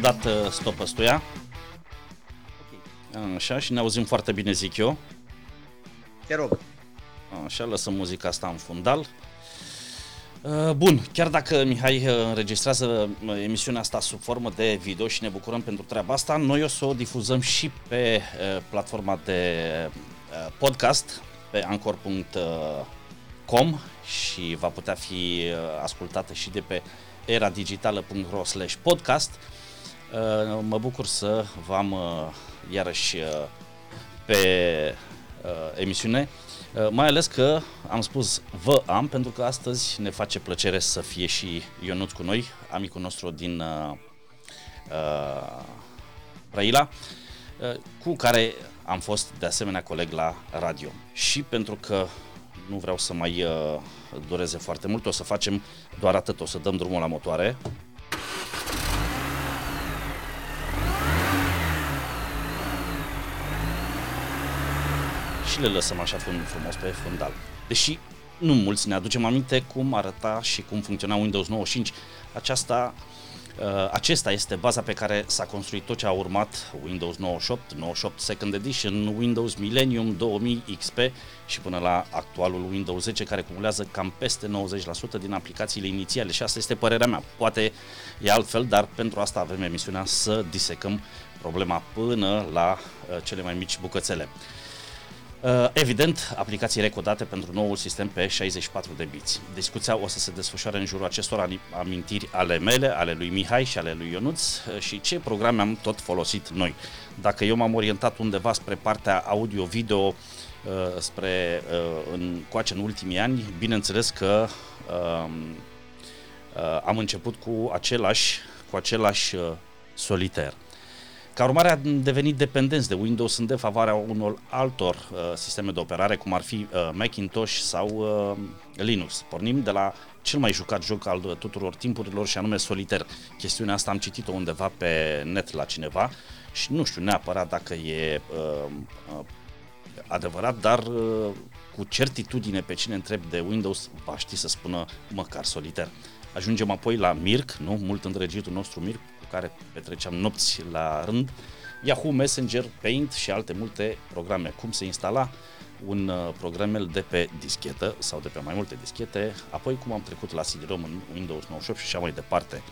Gata. I-am dat uh, stop ăstuia. Așa, și ne auzim foarte bine, zic eu. Te rog. Așa, lăsăm muzica asta în fundal. Uh, Bun, chiar dacă Mihai uh, înregistrează uh, emisiunea asta sub formă de video și ne bucurăm pentru treaba asta, noi o să o difuzăm și pe uh, platforma de uh, podcast, pe anchor.com și va putea fi uh, ascultată și de pe eradigitală.ro slash podcast. Uh, Mă bucur să v-am uh, iarăși uh, pe uh, emisiune, uh, mai ales că am spus vă am, pentru că astăzi ne face plăcere să fie și Ionuț cu noi, amicul nostru din uh, uh, Brăila, uh, cu care am fost de asemenea coleg la radio. Și pentru că nu vreau să mai uh, dureze foarte mult, o să facem doar atât, o să dăm drumul la motoare. Și le lăsăm așa fund, frumos pe fundal. Deși nu mulți ne aducem aminte cum arăta și cum funcționa Windows 95. Aceasta, uh, acesta este baza pe care s-a construit tot ce a urmat Windows 98, 98 Second Edition, Windows Millennium 2000 XP și până la actualul Windows 10 care cumulează cam peste 90% din aplicațiile inițiale și asta este părerea mea. Poate e altfel, dar pentru asta avem emisiunea să disecăm problema până la uh, cele mai mici bucățele. Uh, Evident, aplicații recodate pentru noul sistem pe 64 de biți. Discuția o să se desfășoare în jurul acestor ani- amintiri ale mele, ale lui Mihai și ale lui Ionuț uh, și ce programe am tot folosit noi. Dacă eu m-am orientat undeva spre partea audio-video, uh, spre uh, în, coace în ultimii ani, bineînțeles că um, uh, am început cu același, cu același uh, solitaire. Ca urmare am devenit dependenți de Windows în defavoarea unor altor uh, sisteme de operare, cum ar fi uh, Macintosh sau uh, Linux. Pornim de la cel mai jucat joc al uh, tuturor timpurilor și anume Solitaire. Chestiunea asta am citit-o undeva pe net la cineva și nu știu neapărat dacă e uh, uh, adevărat, dar uh, cu certitudine pe cine întreb de Windows va ști să spună măcar Solitaire. Ajungem apoi la Mirc, nu? Mult îndrăgitul nostru Mirc, cu care petreceam nopți la rând, Yahoo Messenger, Paint și alte multe programe. Cum se instala un uh, programel de pe dischetă sau de pe mai multe dischete, apoi cum am trecut la CD-ROM în Windows 98 și așa mai departe,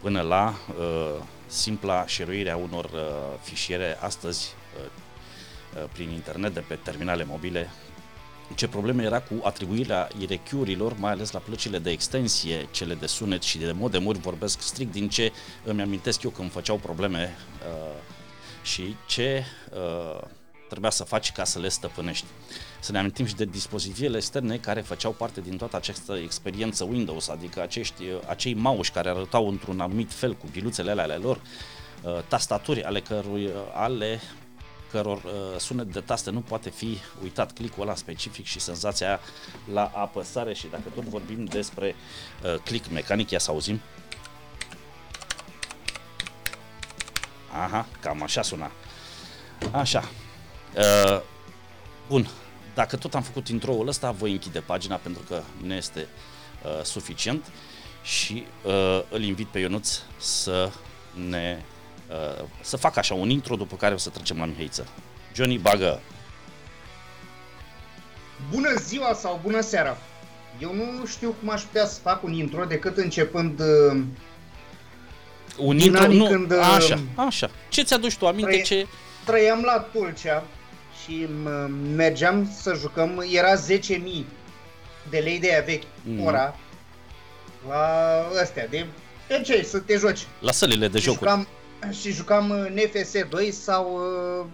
până la uh, simpla șeruire a unor uh, fișiere astăzi uh, uh, prin internet de pe terminale mobile ce probleme era cu atribuirea IRQ-urilor, mai ales la plăcile de extensie, cele de sunet și de modemuri, vorbesc strict din ce îmi amintesc eu când făceau probleme uh, și ce uh, trebuia să faci ca să le stăpânești. Să ne amintim și de dispozitivele externe care făceau parte din toată această experiență Windows, adică acești, acei mauși care arătau într-un anumit fel cu biluțele alea ale lor, uh, tastaturi ale, cărui, ale căror uh, sunet de taste nu poate fi uitat, clicul ăla specific și senzația aia la apăsare și dacă tot vorbim despre uh, click mecanic, ia să auzim. Aha, cam așa suna. Așa. Uh, bun, dacă tot am făcut intro-ul ăsta, voi închide pagina pentru că nu este uh, suficient și uh, îl invit pe Ionuț să ne uh, să fac așa un intro după care o să trecem la Mihaiță. Johnny bagă. Bună ziua sau bună seara! Eu nu știu cum aș putea să fac un intro decât începând uh, Un Din intro, anii nu, când, uh, așa, așa. Ce ți-aduci tu aminte? trăie- Ce... trăiam la Tulcea și m- mergeam să jucăm, era 10.000 de lei de aia vechi Mhm. ora la astea de de ce să te joci. La sălile de și jocuri. jucam, și jucam uh, NFS 2 sau uh,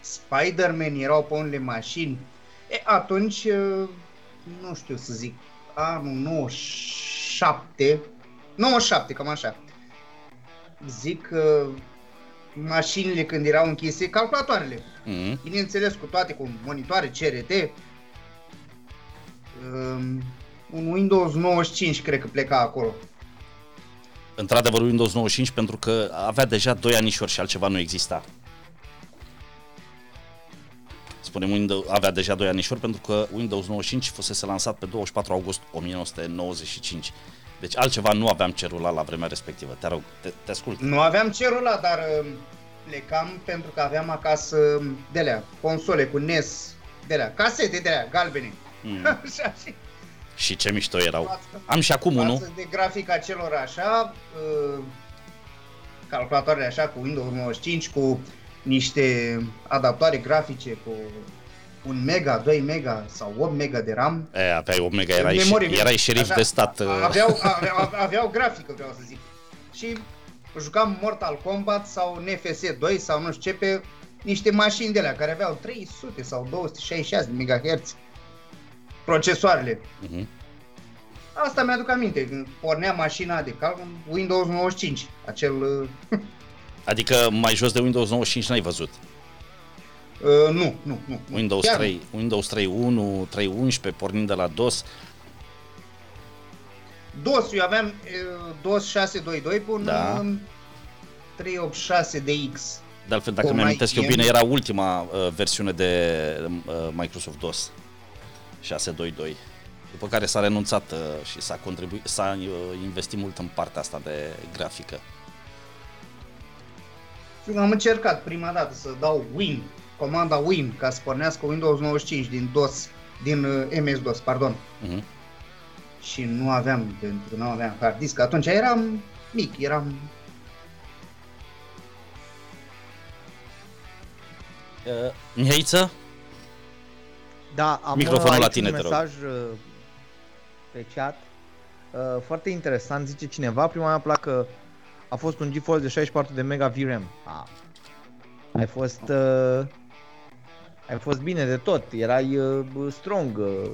Spider-Man erau pe unele mașini. E, atunci, uh, nu știu să zic, anul 97, 97, cam așa. Zic uh, mașinile când erau închise, calculatoarele. Mhm. Bineînțeles cu toate, cu monitoare CRT. Um, un Windows 95 cred că pleca acolo. Într-adevăr Windows 95 pentru că avea deja 2 anișori și altceva nu exista. Spunem Windows, avea deja 2 anișori pentru că Windows 95 fusese lansat pe 24 august 1995. Deci altceva nu aveam ce rula la vremea respectivă. Te rog, te, te ascult. Nu aveam ce rula, dar uh, plecam pentru că aveam acasă de alea, console cu NES, de alea, casete de alea, galbene. Mm. Așa și Și ce mișto erau. față, Am și acum unul. față de grafica celor așa, uh, calculatoarele așa cu Windows 95, cu niște adaptoare grafice cu un mega, 2 mega sau 8 mega de RAM. E, aveai 8 mega, erai, Memorie, și, erai șerif așa, de stat. uh, Aveau, aveau, aveau grafică, vreau să zic. Și jucam Mortal Kombat sau NFS 2 sau nu știu ce pe niște mașini de alea care aveau 300 sau 266 de MHz procesoarele. mhm. Asta mi-aduc aminte, când pornea mașina de calcul Windows 95, acel... Uh, Adică mai jos de Windows 95 n-ai văzut. uh, nu, nu, nu. nu. Windows Chiar 3, Windows 3.1, 3.11, pornind de la DOS. nu. DOS, eu aveam uh, DOS 622 până Da. în 386 de X. De altfel, dacă Cu mi-amintesc eu IBM. bine, era ultima uh, versiune de uh, Microsoft DOS 622. După care s-a renunțat uh, și s-a, contribu- s-a uh, investit mult în partea asta de grafică. Eu am încercat prima dată să dau Win, comanda Win, ca să pornească Windows 95 din DOS, din uh, MS-DOS, pardon. Uh-huh. Și nu aveam, pentru că nu aveam hard disk. Atunci eram mic, eram... Uh, Mihaiță? Da, am Microfonul aici la tine, un te rog. mesaj uh, pe chat. Uh, foarte interesant, zice cineva, prima mea placă a fost un GeForce de 64 de mega VRAM. Ah. Ai fost uh, ai fost bine de tot, erai uh, strong. Uh,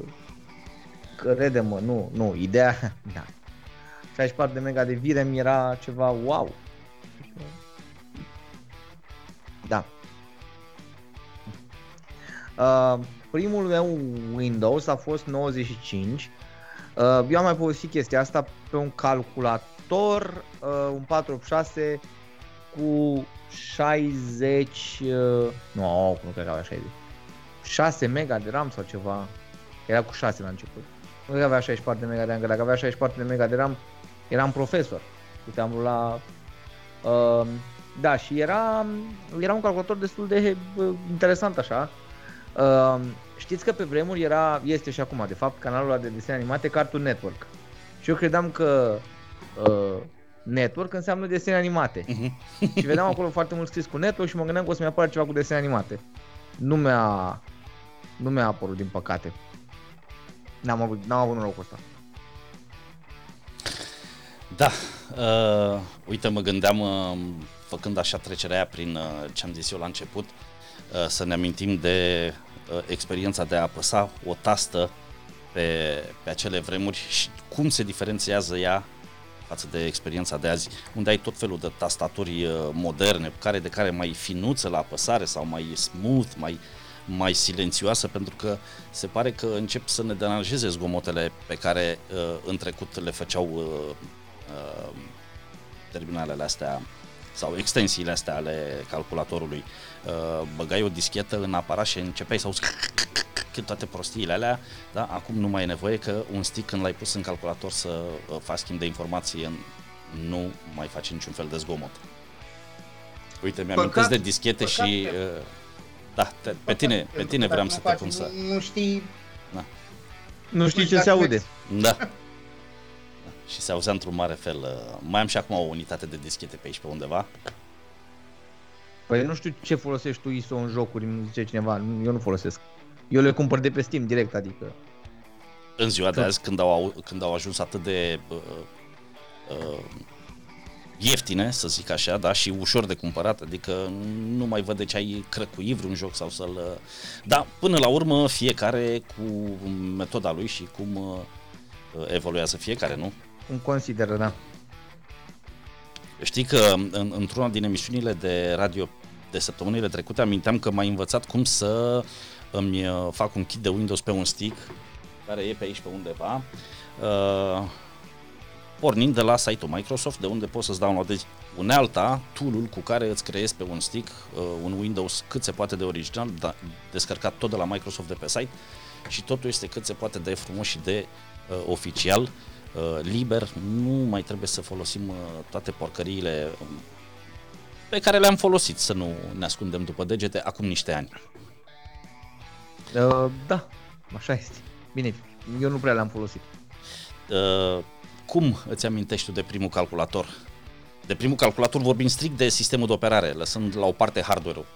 crede-mă, nu, nu, ideea, da. 64 de mega de VRAM era ceva wow. Da. Uh, primul meu Windows a fost 95. Uh, eu am mai folosit chestia asta pe un calculator, uh, un 486 cu 60, uh, nu, nu cred că avea 60. 6 mega de RAM sau ceva. Era cu 6 la început. Nu cred că avea 64 de mega de RAM, că dacă avea 64 de mega de RAM, eram profesor. Puteam rula Uh, da, și era, era un calculator destul de uh, interesant așa. Uh, știți că pe vremuri era, este și acum de fapt, canalul ăla de desene animate Cartoon Network. Și eu credeam că uh, network înseamnă desene animate. Uh-huh. și vedeam acolo foarte mult scris cu network și mă gândeam că o să-mi apară ceva cu desene animate. Nu mi-a, nu mi-a apărut din păcate. N-am avut, n-am avut norocul ăsta. Da, uh, uite, mă gândeam, uh, făcând așa trecerea aia prin uh, ce am zis eu la început, uh, să ne amintim de uh, experiența de a apăsa o tastă pe, pe acele vremuri și cum se diferențiază ea față de experiența de azi, unde ai tot felul de tastaturi uh, moderne, care de care mai finuță la apăsare sau mai smooth, mai, mai silențioasă, pentru că se pare că încep să ne deranjeze zgomotele pe care uh, în trecut le făceau uh, uh, terminalele astea sau extensiile astea ale calculatorului. Uh, băgai o dischetă în aparat și începeai să auzi toate prostiile alea, da? acum nu mai e nevoie că un stick când l-ai pus în calculator să uh, faci schimb de informație nu mai face niciun fel de zgomot. Uite, mi-am Păcat- de dischete păcat și că- uh, da, te, pe tine, pe Pentru tine că vreau dacă să nu te faci, pun să... Nu, nu știi... Nu știi ce dacă se aude. vezi- Da. Da. Și se auzea într-un mare fel. uh, Mai am și acum o unitate de dischete pe aici pe undeva. Păi nu știu ce folosești tu ISO în jocuri, îmi zice cineva, Nu, eu nu folosesc. Eu le cumpăr de pe Steam direct, adică În ziua de Tot. azi, când au, când au ajuns atât de uh, uh, ieftine, să zic așa, da, și ușor de cumpărat, adică nu mai văd de ce ai crăcui vreun joc sau să-l... uh, Da, până la urmă, fiecare cu metoda lui și cum uh, evoluează fiecare, nu? cum consideră, da. Știi că în, într-una din emisiunile de radio de săptămânile trecute aminteam că m-ai învățat cum să îmi uh, fac un kit de Windows pe un stick, care e pe aici pe undeva, uh, pornind de la site-ul Microsoft, de unde poți să-ți downloadezi unealta, tool-ul cu care îți creezi pe un stick uh, un Windows cât se poate de original, da, descărcat tot de la Microsoft de pe site și totul este cât se poate de frumos și de uh, oficial uh, liber, nu mai trebuie să folosim uh, toate porcăriile um, pe care le-am folosit, să nu ne ascundem după degete, acum niște ani. Uh, da, așa este. Bine, eu nu prea le-am folosit. Uh, cum îți amintești tu de primul calculator? De primul calculator vorbim strict de sistemul de operare, lăsând la o parte hardware-ul.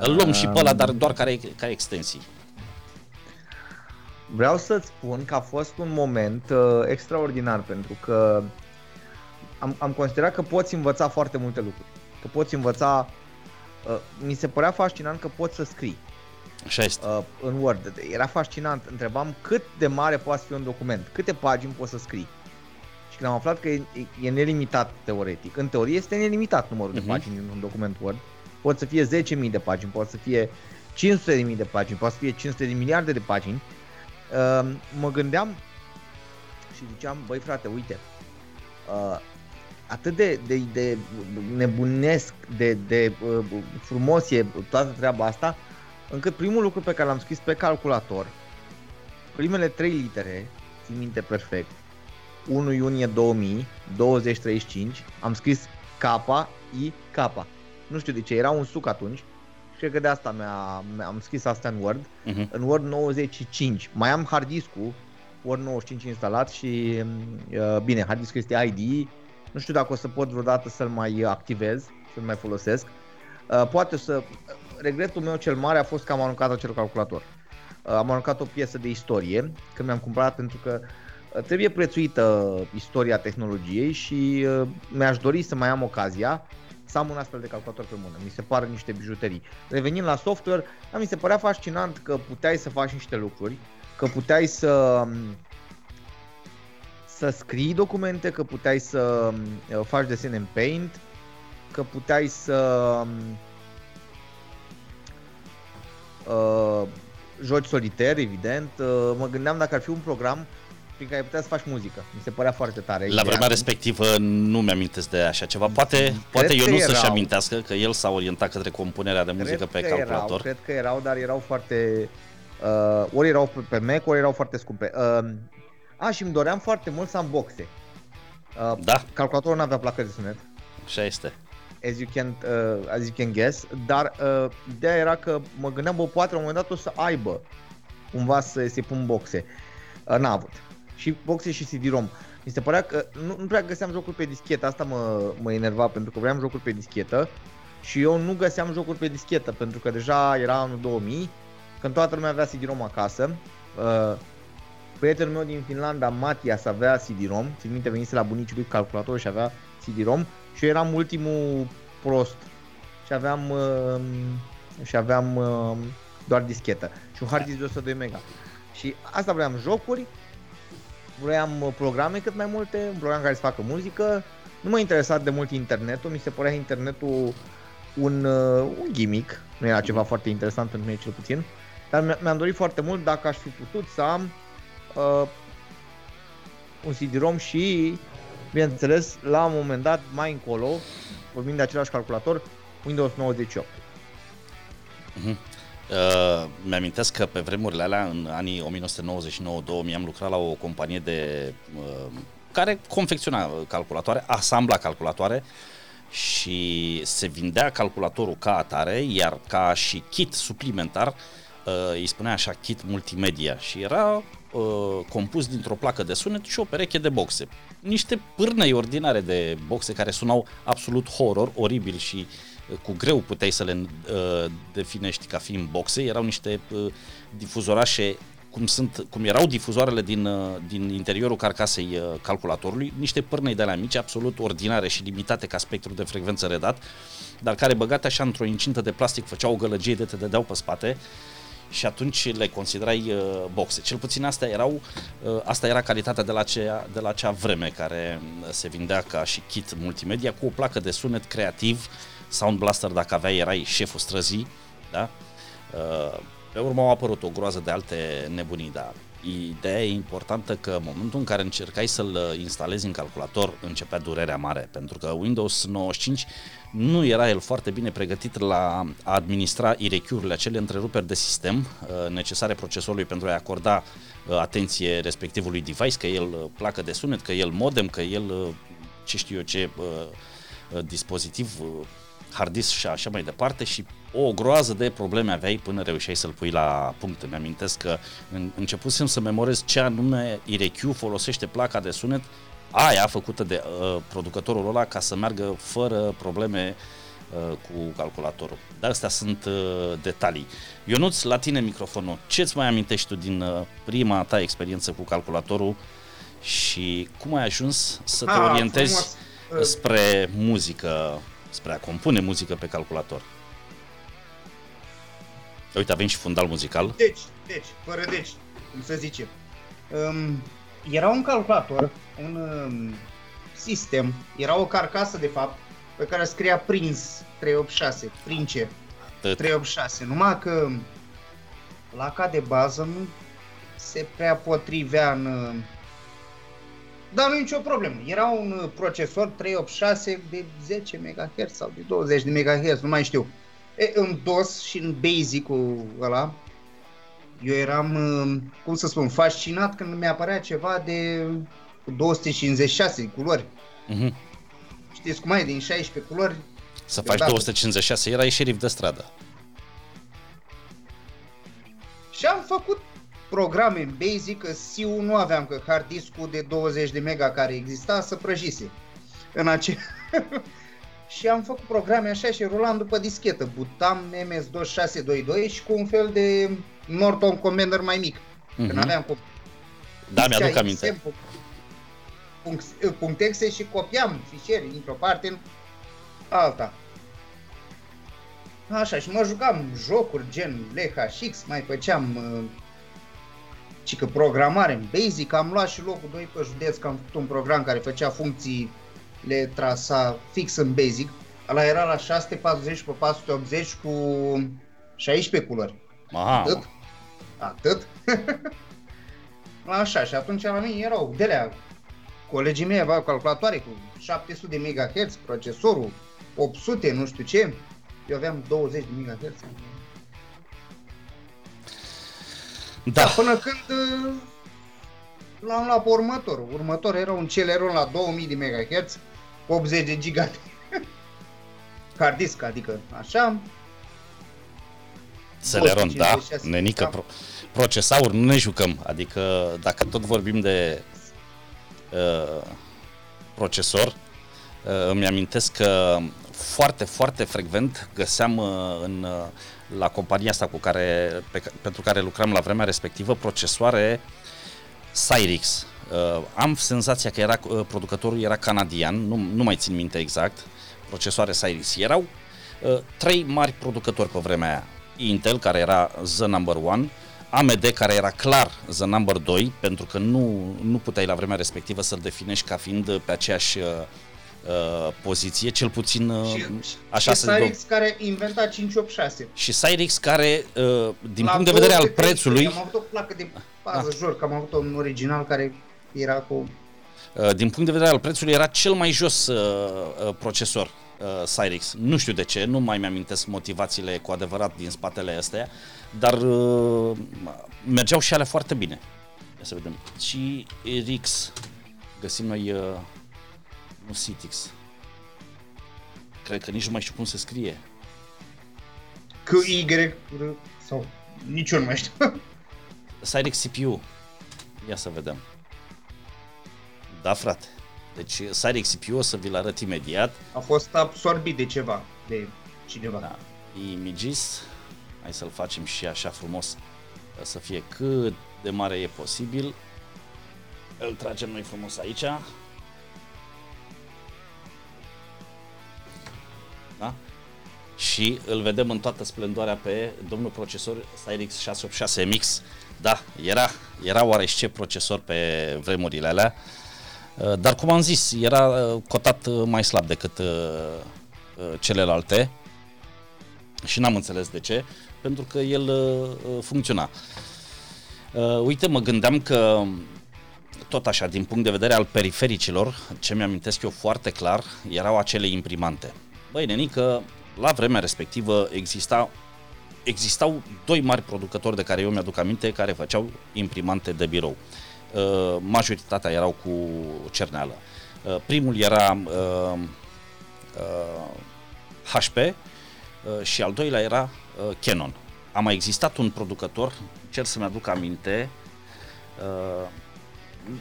Îl luăm și pe ăla, dar doar ca, ca extensii. Vreau să-ți spun că a fost un moment uh, extraordinar pentru că am, am considerat că poți învăța foarte multe lucruri. Că poți învăța... Uh, mi se părea fascinant că poți să scrii. Așa este. Uh, în Word. Era fascinant. Întrebam cât de mare poate fi un document, câte pagini poți să scrii. Și când am aflat că e, e nelimitat teoretic, în teorie este nelimitat numărul uh-huh. de mhm. pagini în un document Word, pot să fie 10.000 de pagini, pot să fie 500.000 de pagini, pot să fie 500 de miliarde de pagini, uh, mă gândeam și ziceam, băi frate, uite, uh, atât de, de, de nebunesc, de, de uh, frumos e toată treaba asta, încât primul lucru pe care l-am scris pe calculator, primele trei litere, țin minte perfect, 1 iunie 2000, 2035, am scris K, I, K. Nu știu de ce, era un suc atunci și cred că de asta mi-a, mi am scris asta în Word. Uh-huh. În Word 95. Mai am hard disk-ul Word 95 instalat și uh, bine, hard disk este ID. Nu știu dacă o să pot vreodată să-l mai activez, să-l mai folosesc. Uh, poate să regretul meu cel mare a fost că am aruncat acel calculator. Uh, am aruncat o piesă de istorie, când mi-am cumpărat pentru că uh, trebuie prețuită istoria tehnologiei și uh, mi-aș dori să mai am ocazia să am un astfel de calculator pe mână. Mi se par niște bijuterii. Revenind la software, da, mi se părea fascinant că puteai să faci niște lucruri, că puteai să um, să scrii documente, că puteai să um, faci desene în Paint, că puteai să um, uh, joci solitaire, evident. Uh, mă gândeam dacă ar fi un program prin care puteai să faci muzică. Mi se părea foarte tare. La vremea respectivă nu mi-amintesc de așa ceva. Poate, cred poate eu nu să-și amintească că el s-a orientat către compunerea de muzică cred pe calculator. Erau, cred că erau, dar erau foarte... Uh, ori erau pe, pe Mac, ori erau foarte scumpe. Uh, a, și îmi doream foarte mult să am boxe. Uh, da. Calculatorul nu avea placă de sunet. Așa este as you can, uh, as you can guess, dar uh, ideea era că mă gândeam, bă, poate la un moment dat o să aibă cumva să se pun boxe. Uh, n-a avut. Și boxe și CD-ROM. Mi se părea că nu, nu prea găseam jocuri pe dischetă, asta mă, mă enerva pentru că vreau jocuri pe dischetă și eu nu găseam jocuri pe dischetă pentru că deja era anul 2000, când toată lumea avea CD-ROM acasă. Uh, prietenul meu din Finlanda, Matias, avea CD-ROM, țin minte venise la bunicii lui calculator și avea CD-ROM. Și eu eram ultimul prost. Și aveam, uh, și aveam uh, doar dischetă. Și un hard disk de 102 mega. Și asta vreau jocuri, vreau uh, programe cât mai multe, un program care să facă muzică. Nu m-a interesat de mult internetul, mi se părea internetul un, uh, un gimmick, nu era ceva foarte interesant pentru mine cel puțin, dar mi-am dorit foarte mult. Dacă aș fi putut să am uh, un CD-ROM și Bineînțeles, la un moment dat, mai încolo, vorbim de același calculator, Windows 98. Uh-huh. Uh, mi-amintesc că pe vremurile alea, în anii 1999-2000, am lucrat la o companie de uh, care confecționa calculatoare, asambla calculatoare și se vindea calculatorul ca atare, iar ca și kit suplimentar uh, îi spunea așa kit multimedia și era uh, compus dintr-o placă de sunet și o pereche de boxe. Niște pârnei ordinare de boxe care sunau absolut horror, oribil și uh, cu greu puteai să le uh, definești ca fiind boxe. Erau niște uh, difuzorașe cum, sunt, cum erau difuzoarele din, uh, din interiorul carcasei uh, calculatorului, niște pârnei de la mici, absolut ordinare și limitate ca spectru de frecvență redat, dar care băgate așa într-o incintă de plastic făceau o gălăgie de te dădeau pe spate și atunci le considerai uh, boxe. Cel puțin asta, erau, uh, asta era calitatea de la, cea, de la acea vreme care uh, se vindea ca și kit multimedia cu o placă de sunet creativ, Sound Blaster dacă aveai erai șeful străzii, da? Uh, pe urmă au apărut o groază de alte nebunii, dar ideea e importantă că în momentul în care încercai să-l instalezi în calculator, începea durerea mare, pentru că Windows 95 nu era el foarte bine pregătit la a administra IRQ-urile, acele întreruperi de sistem uh, necesare procesorului pentru a acorda uh, atenție respectivului device, că el uh, placă de sunet, că el modem, că el ce știu eu ce dispozitiv hard disk și așa mai departe și o groază de probleme aveai până reușeai să-l pui la punct. Îmi amintesc că în, începusem să memorez ce anume IRQ folosește placa de sunet aia făcută de uh, producătorul ăla ca să meargă fără probleme uh, cu calculatorul. Dar astea sunt uh, detalii. Ionuț, la tine microfonul. Ce-ți mai amintești tu din uh, prima ta experiență cu calculatorul și cum ai ajuns să te ah, orientezi frumos. spre muzică, spre a compune muzică pe calculator? Uite, avem și fundal muzical. Deci, deci, fără deci, cum să zicem. Um, era un calculator, un um, sistem, era o carcasă de fapt, pe care scria Prince 386, Prince 386, numai că ca de bază nu se prea potrivea în... Dar nu nicio problemă. Era un procesor 386 de 10 MHz sau de 20 de MHz, nu mai știu. E, în DOS și în Basic-ul ăla, eu eram, uh, cum să spun, fascinat când mi apărea ceva de 256 culori. Mm-hmm. Știți cum ai, din 16 culori. Să faci dată. 256, erai șerif de stradă. Și am făcut programe în Basic, că SIU nu aveam, că hard discul de 20 de mega care exista să prăjise. În ace... și am făcut programe așa și rulam după dischetă. Butam MS2622 și cu un fel de Norton Commander mai mic. Mm-hmm. Când mhm. aveam cu... Da, mi-aduc aminte. Punct, exe și copiam fișiere dintr-o parte în alta. Așa, și mă jucam jocuri gen LHX, mai făceam uh, și că programare în Basic, am luat și locul 2 pe județ, că am făcut un program care făcea funcții, le trasa fix în Basic. Ăla era la 640 pe 480 cu 16 culori. Aha. Atât. Atât. Așa, și atunci la mine erau de la colegii mei aveau calculatoare cu 700 de MHz, procesorul 800, nu știu ce. Eu aveam 20 de MHz. Da. da până când uh, l-am luat pe următor. Următor era un Celeron la 2000 de MHz, 80 de GB hard disk, adică așa, Celeron, da, nenică, pro- procesauri nu ne jucăm, adică dacă tot vorbim de uh, procesor, uh, îmi amintesc că foarte, foarte frecvent găseam uh, în, uh, la compania asta cu care, pe, pentru care lucram la vremea respectivă procesoare Cyrix. Uh, am senzația că era uh, producătorul era canadian, nu, nu mai țin minte exact, procesoare Cyrix. Erau uh, trei mari producători pe vremea aia. Intel, care era the number one, AMD, care era clar the number 2, pentru că nu, nu puteai la vremea respectivă să-l definești ca fiind pe aceeași uh, uh poziție, cel puțin uh, și, așa și să Cyrix do- care inventa 586. Și Cyrix care, uh, din la punct de vedere al prețului... Am avut o placă de bază ah. jur, că am avut un original care era cu... Uh, din punct de vedere al prețului era cel mai jos uh, uh, procesor uh, Cyrix. Nu știu de ce, nu mai mi-amintesc motivațiile cu adevărat din spatele astea, dar uh, mergeau și ale foarte bine. Ia să vedem. Cyrix. Găsim noi... Uh, nu Citix. Cred că nici nu mai știu cum se scrie. Cu Y sau nici eu nu mai știu. Cyrix CPU. Ia să vedem. Da, frate. Deci Cyrix CPU o să vi-l arăt imediat. A fost absorbit de ceva, de cineva. Da. Images. Hai să-l facem și așa frumos să fie cât de mare e posibil. Îl tragem noi frumos aici. Da? Și îl vedem în toată splendoarea pe domnul procesor Cyrix 686MX. Da, era, era oarește procesor pe vremurile alea. Uh, dar cum am zis, era uh, cotat uh, mai slab decât celelalte și n-am înțeles de ce, pentru că el funcționa. Uh, uite, mă gândeam că tot așa, din punct de vedere al perifericilor, ce mi-amintesc eu foarte clar, erau acele imprimante. Băi, nenică, la vremea respectivă exista, existau doi mari producători de care eu mi-aduc aminte care făceau imprimante de birou. Uh, majoritatea erau cu cerneală. Uh, primul era uh, uh, HP uh, și al doilea era uh, Canon. A mai existat un producător, cer să-mi aduc aminte, uh,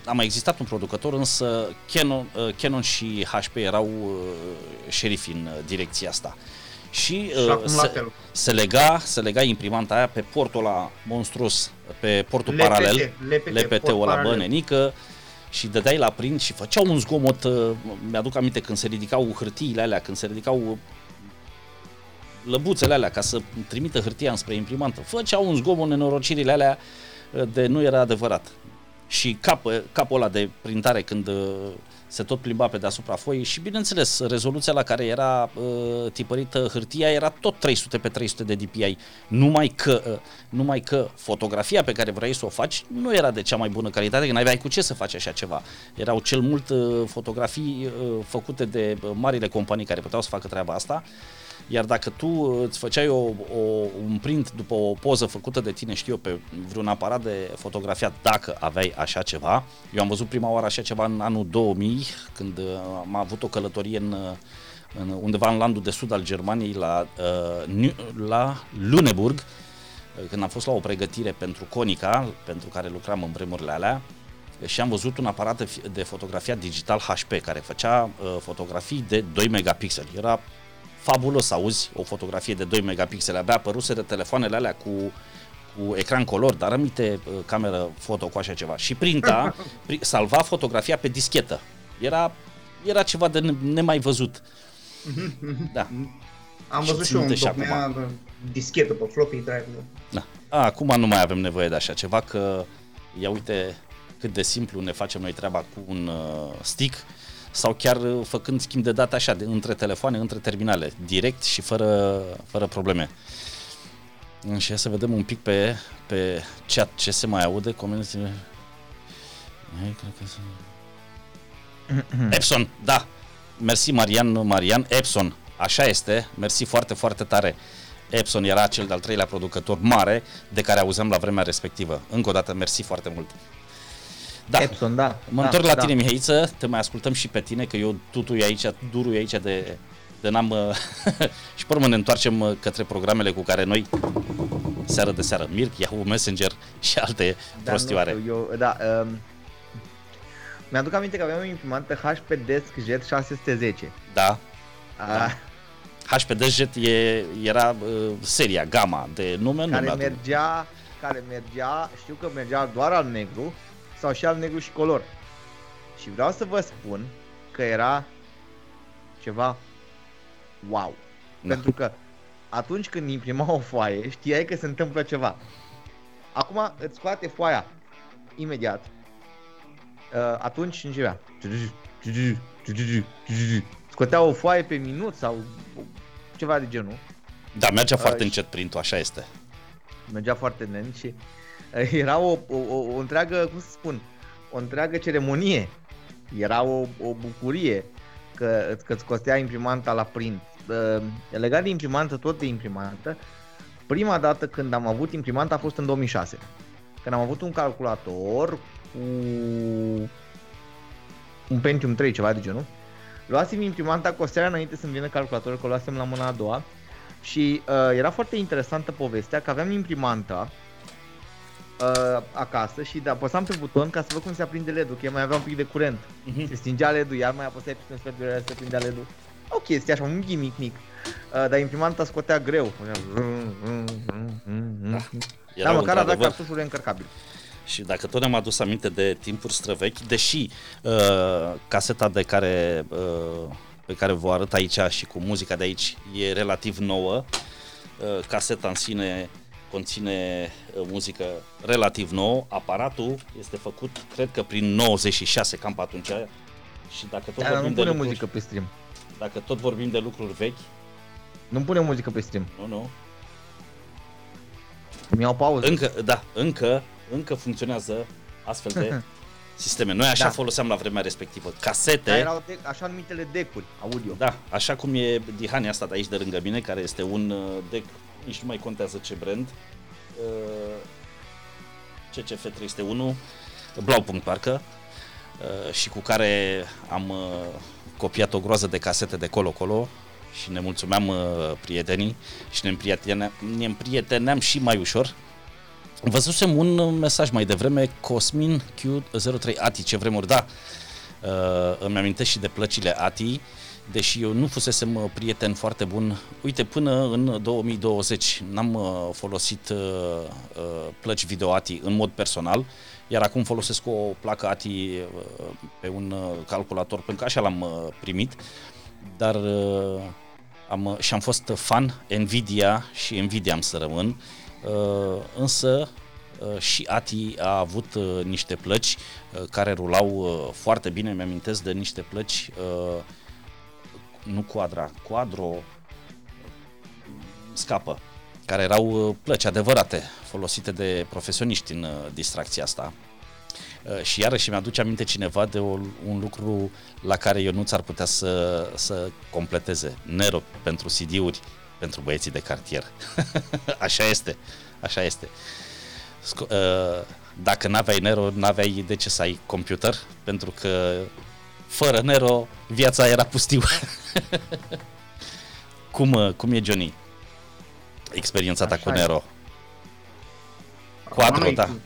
a mai existat un producător, însă Canon, uh, Canon și HP erau uh, șerifi în uh, direcția asta. Și, Și uh, acum la se, fel. se, lega, se lega imprimanta aia pe portul ăla monstruos, pe portul LPT, paralel, LPT, LPT-ul port ăla paralel. bănenică și dădeai la print și făceau un zgomot, uh, mi-aduc aminte când se ridicau hârtiile alea, când se ridicau uh, lăbuțele alea ca să trimită hârtia înspre imprimantă. Făceau un zgomot nenorocirile alea uh, de nu era adevărat. Și cap, capul ăla de printare când uh, se tot plimba pe deasupra foii și bineînțeles rezoluția la care era uh, tipărită hârtia era tot 300 pe 300 de dpi, numai că, uh, numai că fotografia pe care vrei să o faci nu era de cea mai bună calitate, că n-aveai cu ce să faci așa ceva. Erau cel mult uh, fotografii uh, făcute de uh, marile companii care puteau să facă treaba asta iar dacă tu uh, îți făceai o, o, un print după o poză făcută de tine, știu eu, pe vreun aparat de fotografiat, dacă aveai așa ceva, eu am văzut prima oară așa ceva în anul 2000, când uh, am avut o călătorie în, uh, în undeva în landul de sud al Germaniei, la, uh, New- la Luneburg, uh, când am fost la o pregătire pentru Conica, pentru care lucram în vremurile alea, și am văzut un aparat de, fi- de fotografiat digital HP care făcea uh, fotografii de 2 megapixeli. Era fabulos să auzi o fotografie de 2 megapixeli. Abia apăruseră telefoanele alea cu, cu ecran color, dar aminte uh, cameră foto cu așa ceva. Și printa, pri, salva fotografia pe dischetă. Era, era ceva de ne- nemai văzut. Da. Am Și văzut și eu un ținute și documea dischetă pe floppy drive. Da. A, acum nu mai avem nevoie de așa ceva, că ia uite cât de simplu ne facem noi treaba cu un uh, stick sau chiar uh, făcând schimb de date așa, de, între telefoane, între terminale, direct și fără, fără probleme. Și hai să vedem un pic pe, pe chat ce se mai aude, comentarii. Hai, cred că se- Epson, da. Mersi Marian, Marian, Epson, așa este, mersi foarte, foarte tare. Epson era cel de-al treilea producător mare de care auzeam la vremea respectivă. Încă o dată, mersi foarte mult. Da, Epson, da. mă da, întorc la da. tine, Mihaiță, te mai ascultăm și pe tine, că eu tutui aici, durui aici de, de n-am... uh, și pe urmă ne întoarcem uh, către programele cu care noi, seară de seară, Mirc, Yahoo Messenger și alte Da, prostioare. Nu știu, eu, da, um, mi-aduc aminte că aveam o imprimantă HP Desk Jet 610. Da, A, HP Jet e, era uh, seria, gama de nume, nu care mi-aduc. mergea, care mergea, știu că mergea doar al negru sau și al negru și color. Și vreau să vă spun că era ceva wow. Da. Pentru că atunci când imprima o foaie, știai că se întâmplă ceva. Acum îți scoate foaia imediat. Uh, atunci începea. Scotea o foaie pe minut sau ceva de genul. Da, mergea foarte și- încet printul, așa este. mergea foarte lent și uh, era o, o, o, o întreagă, cum să spun, o întreagă ceremonie. Era o, o bucurie că, că îți costea imprimanta la print. Uh, legat de imprimantă, tot de imprimantă, prima dată când am avut imprimanta a fost în 2006. Când am avut un calculator cu un Pentium 3, ceva de genul. Luasem imprimanta cu o seară înainte să-mi vină calculatorul, că o luasem la mâna a doua. Și uh, era foarte interesantă povestea că aveam imprimanta uh, acasă și da, apăsam pe buton ca să văd cum se aprinde LED-ul, că eu mai avea un pic de curent. Mhm. Se stingea LED-ul, iar mai apăsai pe un sfert de oră, se prindea LED-ul. O chestie așa, un gimmick mic. Uh, dar imprimanta scotea greu. Da, Erau, măcar avea într-adevăr, cartușul reîncărcabil. Și dacă tot ne-am adus aminte de timpuri străvechi, deși uh, caseta de care, uh, pe care vă arăt aici și cu muzica de aici e relativ nouă, uh, caseta în sine conține uh, muzică relativ nouă, aparatul este făcut, cred că prin 96, cam pe atunci, și dacă tot, Da, dar nu vorbim de pune lucruri, muzică pe stream. dacă tot vorbim de lucruri vechi, Nu pune muzică pe stream. nu, nu, Mi-au pauză. Încă, da, încă încă funcționează astfel de sisteme. Noi așa Da. foloseam la vremea respectivă. Casete, Dar erau de, așa numitele decuri audio. da, așa cum e Dihania asta de aici de lângă mine, care este un uh, deck, nici nu mai contează ce brand, uh, CCF 301, Blaupunct parcă, uh, și cu care am uh, copiat o groază de casete de colo-colo și ne mulțumeam uh, prietenii și ne împrieteneam, ne împrieteneam și mai ușor. Văzusem un uh, mesaj mai devreme, Cosmin Q03 Ati, ce vremuri, da, uh, îmi amintesc și de plăcile Ati, deși eu nu fusesem uh, prieten foarte bun. Uite, până în 2020 n-am uh, folosit uh, uh, plăci video ATI în mod personal, iar acum folosesc o placă ATI uh, pe un uh, calculator, pentru că așa l-am uh, primit, dar uh, am, uh, și am fost fan Nvidia și Nvidia am să rămân, uh, însă uh, și ATI a avut uh, niște plăci uh, care rulau uh, foarte bine, mi-amintesc de niște plăci uh, nu Quadra, Quadro scapă, care erau uh, plăci adevărate, folosite de profesioniști în uh, distracția asta. Uh, Și iarăși mi-aduce aminte cineva de o, un lucru la care eu nu ți-ar putea să, să completeze. Nero pentru CD-uri, pentru băieții de cartier. așa este, așa este. Sco- uh, dacă n-aveai Nero, n-aveai de ce să ai computer, pentru că fără Nero viața era pustiu. cum, uh, cum e Johnny? Experiența ta Așa cu e. Nero. Quadro, Acum da. noi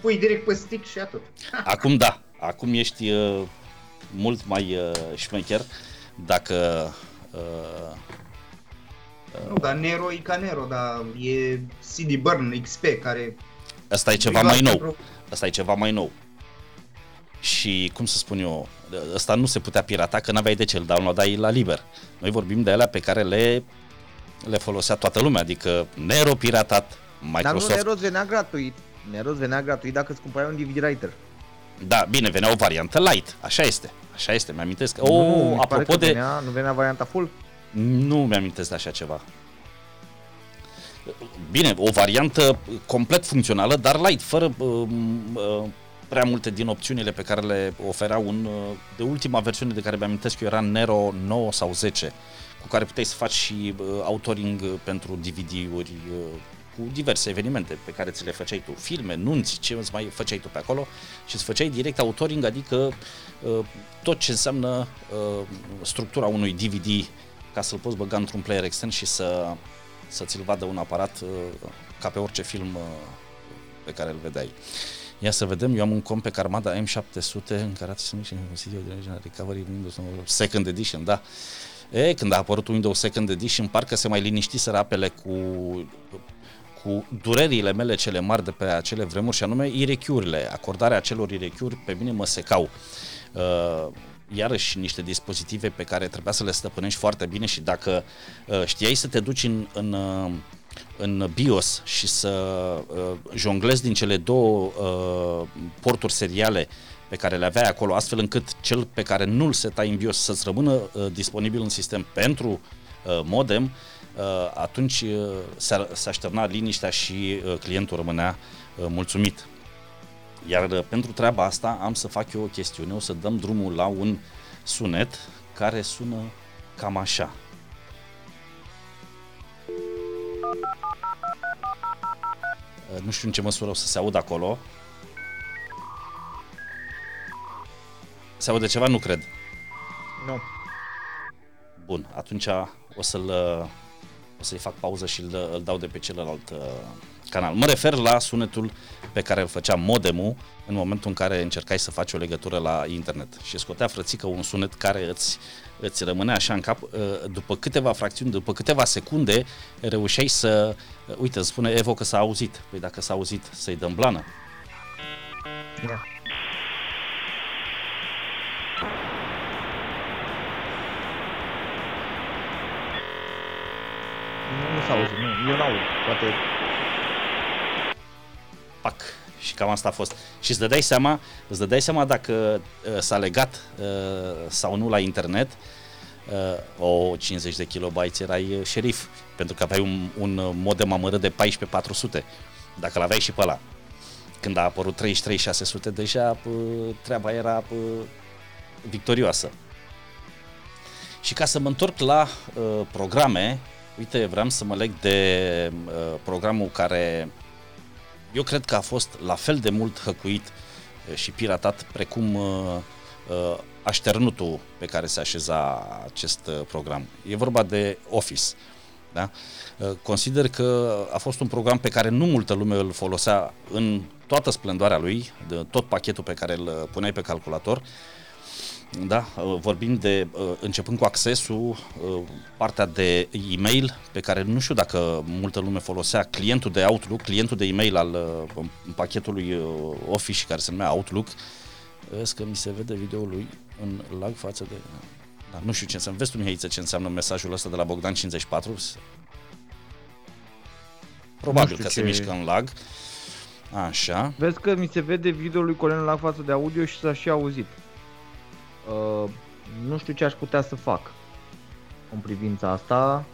Pui direct pe stick și atât. Acum da, acum ești uh, mult mai uh, șmecher dacă uh, Nu, dar Nero e ca Nero, dar e CD Burn XP care... ăsta e ceva Păi, mai doar nou. pentru- Asta e ceva mai nou. Și cum să spun eu, ăsta nu se putea pirata că n-aveai de ce, îl downloadai la liber. Noi vorbim de alea pe care le, le folosea toată lumea, adică Nero piratat, Dar nu, Microsoft. Neros venea gratuit. Neros venea gratuit dacă îți cumpărai un DVD writer. Da, bine, venea o variantă light, așa este. Așa este, mi-amintesc. nu, Oh, mi se pare apropo că de... Venea, nu venea varianta full? Nu mi-amintesc de așa ceva. Bine, o variantă complet funcțională, dar light, fără uh, uh, prea multe din opțiunile pe care le oferea un... Uh, de ultima versiune de care mi-amintesc eu era Nero 9 sau 10, cu care puteai să faci și uh, autoring uh, pentru DVD-uri, uh, cu diverse evenimente pe care ți le făceai tu, filme, nunți, ce îți mai făceai tu pe acolo și îți făceai direct autoring, adică uh, tot ce înseamnă uh, structura unui DVD ca să-l poți băga într-un player extern și să, să ți-l vadă un aparat uh, ca pe orice film uh, pe care îl vedeai. Ia să vedem, eu am un comp pe Armada M700 în care ați și un CD de original recovery Windows Second Edition, da. E, când a apărut Windows Second Edition, parcă se mai liniștiseră apele cu cu durerile mele cele mari de pe acele vremuri și anume irechiurile, acordarea acelor irechiuri pe mine mă secau. Uh, iarăși niște dispozitive pe care trebuia să le stăpânești foarte bine și dacă uh, știai să te duci în, în, uh, în BIOS și să uh, jonglezi din cele două uh, porturi seriale pe care le aveai acolo, astfel încât cel pe care nu-l setai în BIOS să-ți rămână uh, disponibil în sistem pentru uh, modem, uh, atunci uh, se, se așterna liniștea și uh, clientul rămânea uh, mulțumit. Iar uh, pentru treaba asta am să fac eu o chestiune, o să dăm drumul la un sunet care sună cam așa. Nu știu în ce măsură o să se audă acolo. Se aude ceva? Nu cred. Nu. Bun, atunci o să-l o să-i fac pauză și îl, îl dau de pe celălalt uh, canal. Mă refer la sunetul pe care îl făcea modemul în momentul în care încercai să faci o legătură la internet și scotea frățică un sunet care îți, îți rămânea așa în cap. Uh, după câteva fracțiuni, după câteva secunde, reușeai să... Uh, uite, îți spune Evo că s-a auzit. Păi dacă s-a auzit, să-i dăm blană. Ia. Nu, nu s-a auzit, nu, eu n-aud, poate pac. Și cam asta a fost. Și îți dădeai seama, îți dădeai seama dacă uh, s-a legat uh, sau nu la internet uh, o 50 de kilobytes erai uh, șerif, pentru că aveai un, un modem amărât de 14400, dacă l-aveai și pe ăla. când a apărut 33600, deja uh, treaba era uh, victorioasă. Și ca să mă întorc la uh, programe, uite, vreau să mă leg de uh, programul care eu cred că a fost la fel de mult hăcuit uh, și piratat precum uh, uh, așternutul pe care se așeza acest uh, program. E vorba de Office. Da? Uh, consider că a fost un program pe care nu multă lume îl folosea în toată splendoarea lui, de tot pachetul pe care îl puneai pe calculator, da, uh, vorbim de, uh, începând cu accesul, uh, partea de e-mail, pe care nu știu dacă multă lume folosea, clientul de Outlook, clientul de e-mail al pachetului Office care se numea Outlook, Vezi că mi se vede videoul lui în lag față de... Dar nu știu ce înseamnă. Vezi tu, Mihaiță, ce înseamnă mesajul ăsta de la Bogdan 54? Probabil că ce... se mișcă în lag. Așa. Vezi că mi se vede videoul lui Colen la față de audio și s-a și auzit. Uh, nu știu ce aș putea să fac în privința asta.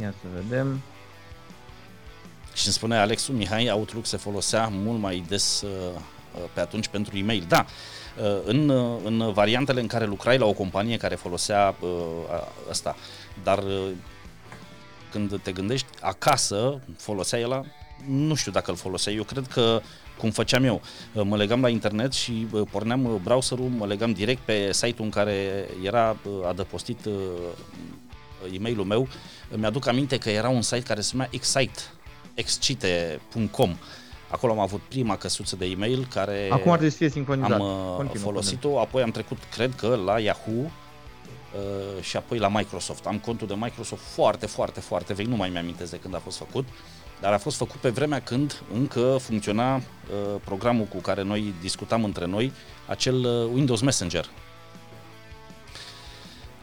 Ia să vedem. Și îmi spune Alexu Mihai, Outlook se folosea mult mai des uh, uh pe atunci pentru e-mail. Da, uh, în, uh, în variantele în care lucrai la o companie care folosea uh, asta, dar uh, când te gândești acasă, folosea el nu știu dacă îl folosea. Eu cred că cum făceam eu. Mă legam la internet și porneam browserul, mă legam direct pe site-ul în care era adăpostit e mail meu. Mi-aduc aminte că era un site care se numea Excite, excite.com. Acolo am avut prima căsuță de e-mail care Acum ar trebui să fie sincronizat. am folosit-o, apoi am trecut, cred că, la Yahoo și apoi la Microsoft. Am contul de Microsoft foarte, foarte, foarte vechi, nu mai mi-amintesc de când a fost făcut. Uh, dar a fost făcut pe vremea când încă funcționa uh, programul cu care noi discutam între noi, acel uh, Windows Messenger.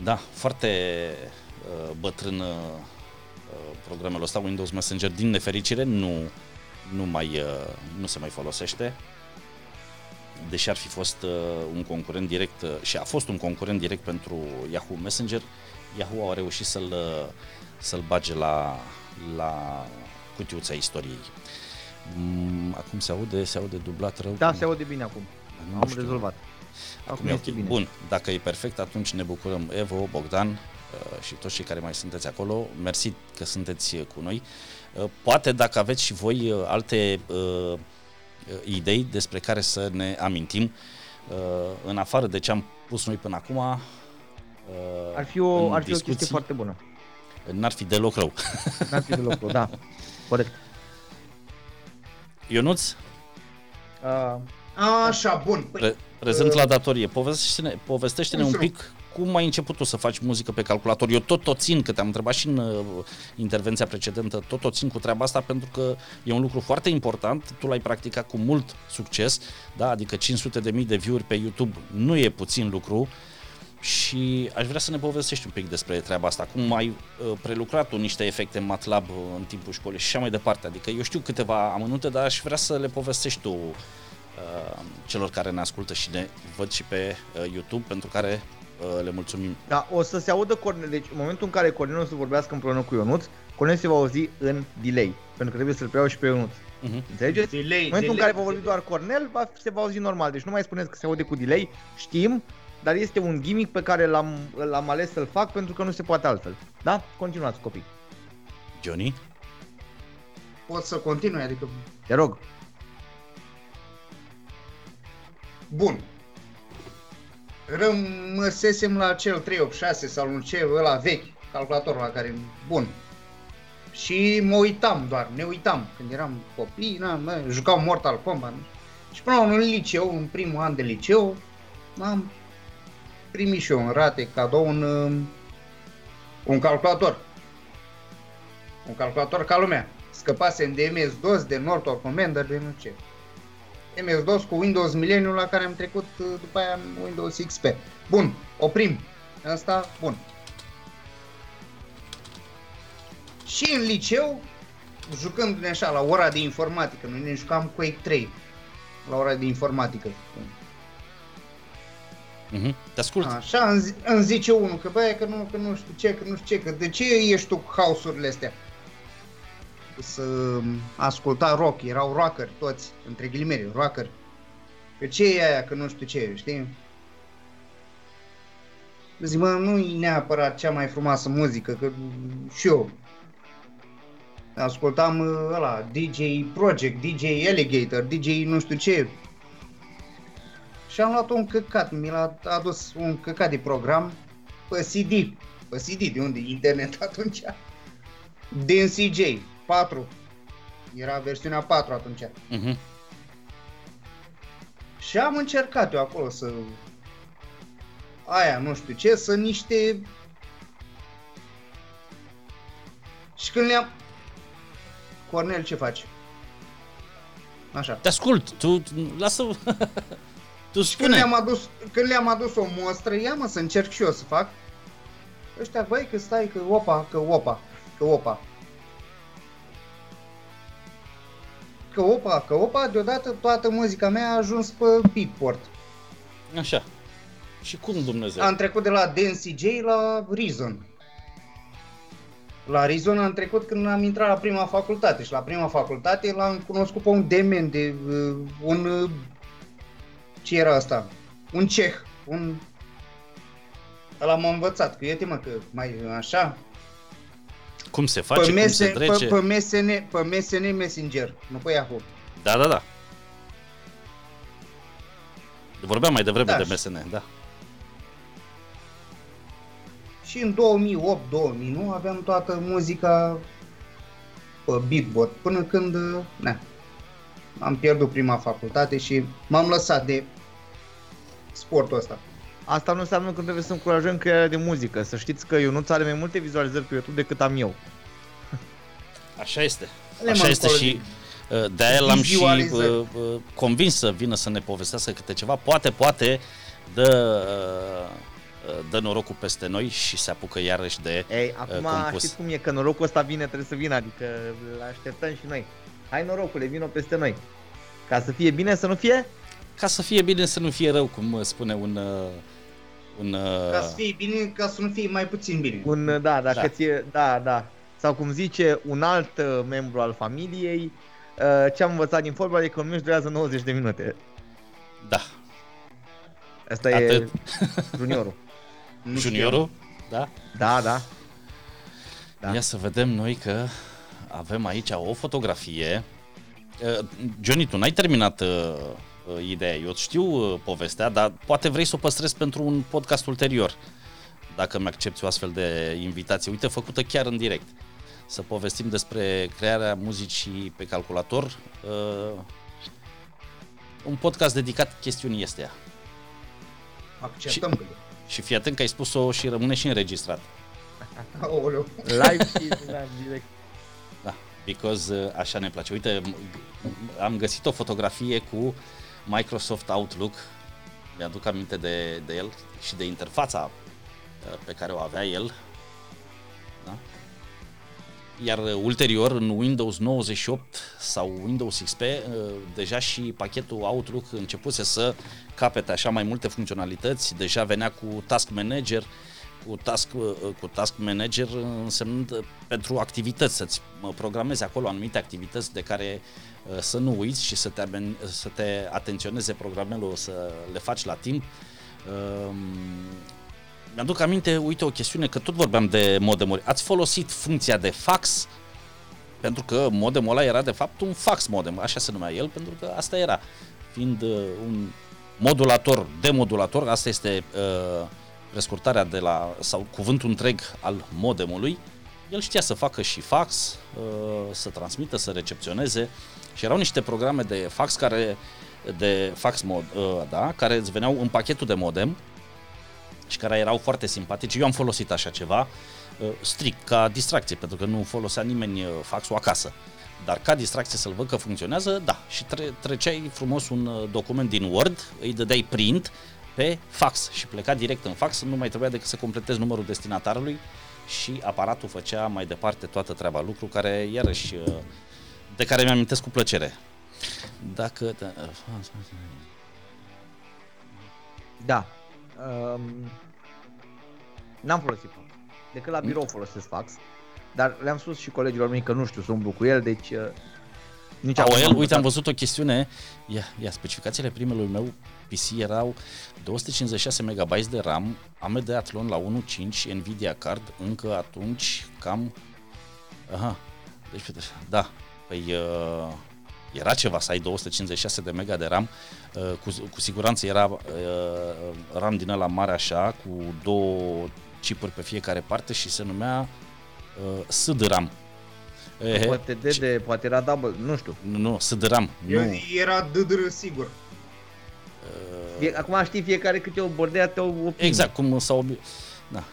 Da, foarte uh, bătrân uh, programul ăsta, Windows Messenger, din nefericire, nu, nu, mai, uh, nu se mai folosește. Deși ar fi fost uh, un concurent direct uh, și a fost un concurent direct pentru Yahoo Messenger, Yahoo a reușit să-l, uh, să-l bage la, la cutiuța istoriei. Mm, acum se aude, se aude dublat rău? Da, se aude bine acum. Nu Am știu. rezolvat. Acum, acum e okay. bine. Bun, dacă e perfect, atunci ne bucurăm Evo, Bogdan uh, și toți cei care mai sunteți acolo. Mersi că sunteți cu noi. Uh, poate dacă aveți și voi uh, alte uh, idei despre care să ne amintim, uh, în afară de ce am pus noi până acum, uh, ar fi o, ar fi o chestie foarte bună. N-ar fi deloc rău. N-ar fi deloc rău, da. Corect. Ionuț? Uh, așa, bun. Păi, Pre- prezent uh, la datorie. Povestește-ne, povestește-ne un pic cum ai început tu să faci muzică pe calculator? Eu tot o țin, că te-am întrebat și în uh, intervenția precedentă, tot o țin cu treaba asta pentru că e un lucru foarte important, tu l-ai practicat cu mult succes, da? adică 500 de mii de view-uri pe YouTube nu e puțin lucru, uh, și aș vrea să ne povestești un pic despre treaba asta, cum ai uh, prelucrat tu niște efecte în MATLAB uh, în timpul școlii și așa mai departe. Adică eu știu câteva amănunte, dar aș vrea să le povestești tu uh, celor care ne ascultă și ne văd și pe uh, YouTube, pentru care uh, le mulțumim. Da, o să se audă Cornel, deci în momentul în care Cornel o să vorbească împreună cu Ionuț, Cornel se va auzi în delay, pentru că trebuie să-l preiau și pe Ionuț. Uh-huh. Înțelegeți? Delay, în momentul delay, în care va vorbi doar Cornel, va, se va auzi normal, deci nu mai spuneți că se aude cu delay, știm, dar este un gimmick pe care l-am, l-am ales să-l fac pentru că nu se poate altfel. Da? Continuați, copii. Johnny? Pot să continui, adică... Te rog. Bun. Rămăsesem la cel 386 sau un ce, ăla vechi, calculatorul la care... Bun. Și mă uitam doar, ne uitam. Când eram copii, na, mă, jucam Mortal Kombat. Și până la un liceu, în primul an de liceu, am primit și eu în rate cadou un, um, un calculator. Un calculator ca lumea. Scăpasem de MS-DOS, de Northrop Commander, de nu ce. MS-DOS cu Windows Millennium la care am trecut uh, după aia Windows XP. Bun, oprim. Asta, bun. Și în liceu, jucându-ne așa la ora de informatică, noi ne jucam Quake 3 la ora de informatică. Uh-huh. Te ascult. Așa îmi, zi, îmi zice unul că băi, că nu, că nu știu ce, că nu știu ce, că de ce ești tu cu house-urile astea? să asculta rock, erau rocker toți, între ghilimele, rocker. Că ce e aia, că nu știu ce, știi? Zic, mă, nu e neapărat cea mai frumoasă muzică, că și eu ascultam uh, ăla, DJ Project, DJ Alligator, DJ nu știu ce. Și am luat un căcat, mi l-a adus un căcat de program pe CD, pe CD, de unde? Internet atunci. Din CJ, 4. Era versiunea 4 atunci. Mhm. Și am încercat eu acolo să... Aia, nu știu ce, să niște... Și când le-am... Cornel, ce faci? Așa. Te ascult, tu lasă... tu Și când spune. le-am adus, când le-am adus o mostră, ia mă să încerc și eu să fac. Ăștia, băi, că stai, că opa, că opa, că opa. Că opa, că opa, deodată toată muzica mea a ajuns pe Beatport. Așa. Și cum Dumnezeu? Am trecut de la Dance J la Reason. La Reason am trecut când am intrat la prima facultate și la prima facultate l-am cunoscut pe un demen de uh, un uh, ce era asta? Un ceh, un Ăla m-a învățat, că uite mă că mai așa, Cum se face, pe, cum mese, se trece? pe, pe, MSN, pe MSN Messenger, nu pe Yahoo. Da, da, da. Vorbeam mai devreme Da, de și- MSN, da. Și în 2008-2009 aveam toată muzica pe Beatbot, până când, na, am pierdut prima facultate și m-am lăsat de sportul ăsta. Asta nu înseamnă că trebuie să încurajăm crearea de muzică. Să știți că Ionuț are mai multe vizualizări pe YouTube decât am eu. Așa este. Le Așa mă este încolo și uh, de-aia l-am și Vizualizări. uh, uh, convins să vină să ne povestească câte ceva. Poate, poate dă, uh, uh, dă norocul peste noi și se apucă iarăși de... Ei, acum compus. știți cum e, că norocul ăsta vine, trebuie să vină, adică îl așteptăm și noi. Hai norocule, vină peste noi. Ca să fie bine, să nu fie? Ca să fie bine, să nu fie rău, cum uh, spune un... uh, un uh, Ca să fie bine, ca să nu fie mai puțin bine. Un, da, dacă Da. ție, da, da. Sau cum zice un alt uh, membru al familiei, uh, ce am învățat din fotbal e că un meci durează 90 de minute. Da. Asta e Atât. juniorul. Nu știu. Juniorul, da? Da, da. Da. Ia să vedem noi că avem aici o fotografie. Uh, Johnny, tu n-ai terminat uh, uh, ideea. Eu știu uh, povestea, dar poate vrei să o păstrezi pentru un podcast ulterior. Dacă mi accepti o astfel de invitație. Uite, făcută chiar în direct. Să povestim despre crearea muzicii pe calculator. Uh, un podcast dedicat chestiunii astea. Acceptăm că Și fii atent că ai spus-o și rămâne și înregistrat. Aoleu. Live și da, direct. Da, because uh, așa ne place. Uite, m- m- am găsit o fotografie cu Microsoft Outlook. Mi-aduc aminte de, de el și de interfața uh, pe care o avea el. Da? Iar uh, ulterior, în Windows 98 sau Windows XP, uh, deja și pachetul Outlook începuse să capete așa mai multe funcționalități. Deja venea cu Task Manager, cu task, uh, cu task manager însemnând uh, pentru activități, să-ți mă, programezi acolo anumite activități de care uh, să nu uiți și să te, aben- să te atenționeze programelul, să le faci la timp. Um, Mi-aduc aminte, uite o chestiune, că tot vorbeam de modemuri. Ați folosit funcția de fax pentru că modemul ăla era de fapt un fax modem, așa se numea el, pentru că asta era. Fiind uh, un modulator, demodulator, asta este uh, prescurtarea de la, sau cuvântul întreg al modemului, el știa să facă și fax, uh, să transmită, să recepționeze și erau niște programe de fax care de fax mod, uh, da, care îți veneau în pachetul de modem și care erau foarte simpatici. Eu am folosit așa ceva uh, strict ca distracție, pentru că nu folosea nimeni uh, faxul acasă. Dar ca distracție să-l văd că funcționează, da. Și tre- treceai frumos un uh, document din Word, îi dădeai print pe fax și pleca direct în fax, nu mai trebuia decât să completezi numărul destinatarului și aparatul făcea mai departe toată treaba, lucru care iarăși uh, de care mi-amintesc cu plăcere. Dacă... Da, Da. Um, n-am folosit fax. Decât la birou folosesc fax. dar le-am spus și colegilor mei că nu știu să umblu cu el, deci uh, nici Au acum el, n-am uite, am lăsat. văzut o chestiune, ia, ia specificațiile primelui meu PC erau 256 MB de RAM, AMD Athlon la 1.5, Nvidia Card, încă atunci cam... Aha, deci, da, păi uh, era ceva să ai 256 de mega de RAM, uh, cu, cu siguranță era uh, RAM din ăla mare așa, cu două chipuri pe fiecare parte și se numea uh, SDRAM. Ehe, Poate, de, de, poate era double, nu știu. nu, nu, SDRAM, nu. Eu, era DDR sigur. Fie, acum știi fiecare câte o bordea te o opinie. Exact, cum s-au obi... Da.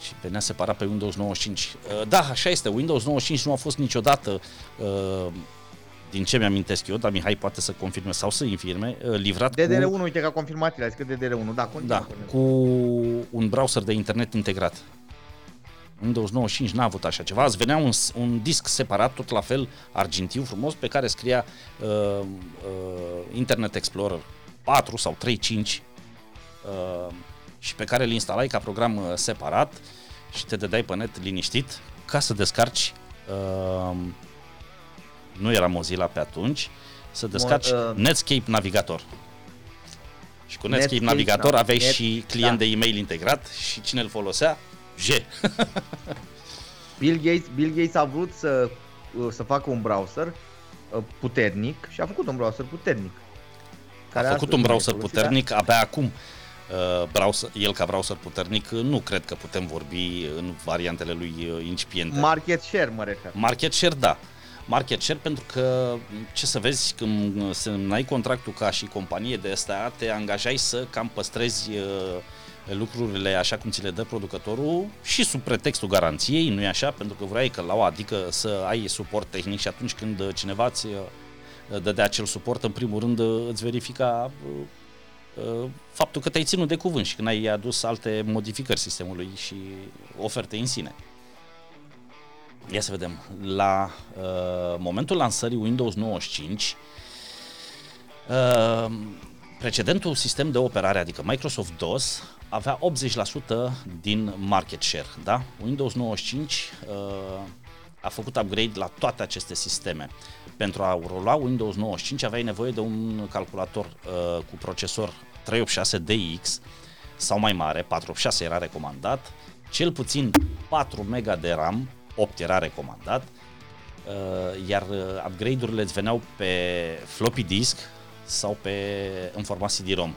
Și venea separat pe Windows 95. Uh, Da, așa este, Windows 95 nu a fost niciodată, uh, din ce mi-amintesc eu, dar Mihai poate să confirme sau să infirme, uh, livrat DDR1, cu, uite că a confirmat el, a zis că DDR1, da, continuă. da, Cornel. cu un browser de internet integrat. Windows 95 n-a avut așa ceva, îți venea un, s- un disc separat, tot la fel, argintiu, frumos, pe care scria uh, uh, Internet Explorer 4 sau 3.5 uh, și pe care îl instalai ca program uh, separat și te dădeai pe net liniștit ca să descarci uh, nu era Mozilla pe atunci, să descarci uh, Netscape Navigator. Și cu Netscape, Netscape, Navigator da, aveai Net- și client da. de e-mail integrat și cine îl folosea? J. Bill Gates, Bill Gates a vrut să, uh, să facă un browser uh, puternic și a făcut un browser puternic. A făcut astăzi un nu e browser folosit, puternic abia acum. Uh, browser, el ca browser puternic, uh, nu cred că putem vorbi în variantele lui uh, incipiente. da. Market share mă refer. Market share, da. Market share pentru că, ce să vezi, când semnai contractul ca și companie de asta, te angajai să cam păstrezi uh, lucrurile așa cum ți le dă producătorul și sub pretextul garanției, nu-i așa? Pentru că vrei că la o adică să ai suport tehnic și atunci când uh, cineva ți uh, dădea acel suport, în primul rând uh, îți verifica uh, uh, faptul că te-ai ținut de cuvânt și când ai adus alte modificări sistemului și oferte în sine. Ia să vedem. La uh, momentul lansării Windows 95, uh, precedentul sistem de operare, adică Microsoft DOS, avea 80% din market share. Da? Windows 95 uh, a făcut upgrade la toate aceste sisteme. Pentru a rula Windows 95 aveai nevoie de un calculator uh, cu procesor 386 DX sau mai mare, 486 era recomandat, cel puțin 4 MB de RAM, 8 era recomandat, uh, iar uh, upgrade-urile îți veneau pe floppy disk sau pe, în format CD-ROM.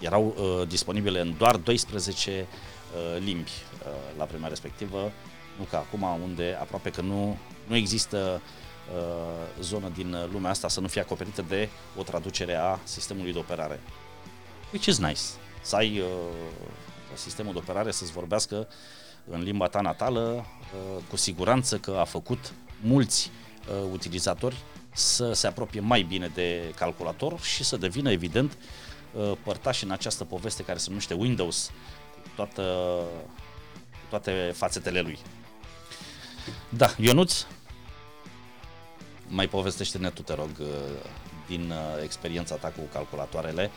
Erau uh, disponibile în doar 12 uh, limbi uh, la vremea respectivă, nu ca acum unde aproape că nu, nu există uh, zonă din lumea asta să nu fie acoperită de o traducere a sistemului de operare. Which is nice. Să ai uh, sistemul de operare să-ți vorbească în limba ta natală, uh, cu siguranță că a făcut mulți uh, utilizatori să se apropie mai bine de calculator și să devină, evident, uh, părtași în această poveste care se numește Windows, cu toată, cu toate fațetele lui. Da, Ionuț, mai povestește-ne tu, te rog, uh, din uh, experiența ta cu calculatoarele,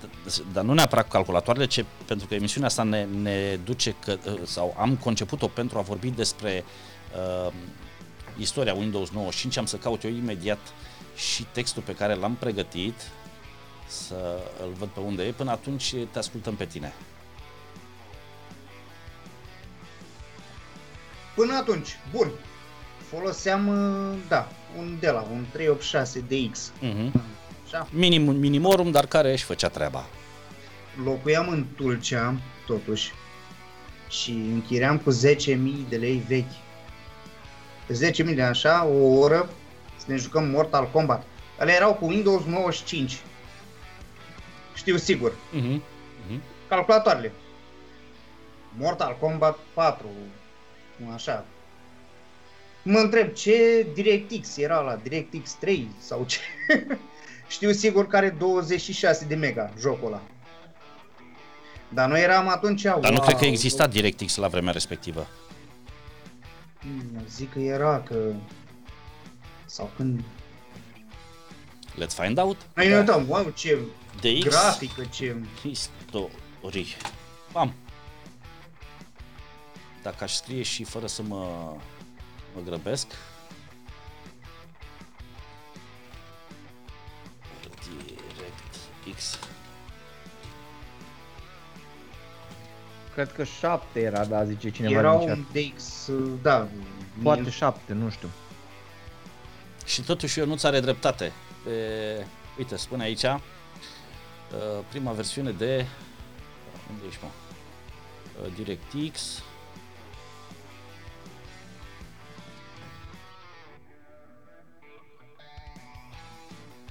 D- dar nu neapărat cu calculatoarele, ce, pentru că emisiunea asta ne, ne duce, că, uh, sau am conceput-o pentru a vorbi despre uh, istoria Windows 95, am să caut eu imediat și textul pe care l-am pregătit, să îl văd pe unde e, până atunci te ascultăm pe tine. Până atunci, bun. Foloseam, uh, da, un de la un 386 DX. Uh-huh. Așa. Minim, minimorum, dar care își făcea treaba. Locuiam în Tulcea, totuși, și închiriam cu 10.000 de lei vechi. 10.000 de așa, o oră, să ne jucăm Mortal Kombat. Alea erau cu Windows 95. Știu sigur. Uh-huh. Uh-huh. Calculatoarele. Mortal Kombat 4, așa. Mă întreb ce DirectX era la DirectX 3 sau ce. Știu sigur că are 26 de mega jocul ăla. Dar noi eram atunci, Dar nu cred că exista DirectX la vremea respectivă. Hmm, Zic că era, că... Sau când... Let's find out. Noi ne uitam, wow, ce DX grafică, ce... History. Bam. dacă aș scrie și fără să mă, mă grăbesc, DirectX. Cred că 7 era, da, zice cineva Era din chat. un DX, da. Poate mie- 7, nu știu. Și totuși eu nu-ți are dreptate. Pe, uite, spune aici, uh, prima versiune de, unde ești mă? Uh, DirectX.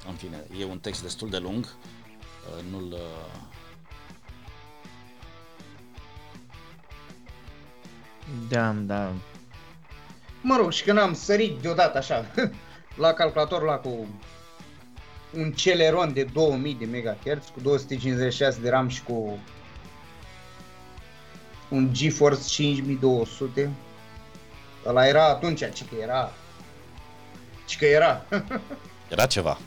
În fine, e un text destul de lung. Uh, Nu-l... uh, Da, da. Mă rog, și când am sărit deodată așa la calculator la cu un Celeron de 2000 de MHz cu 256 de RAM și cu un GeForce 5200. Ăla era atunci, ci că era. Ci că era. Era ceva.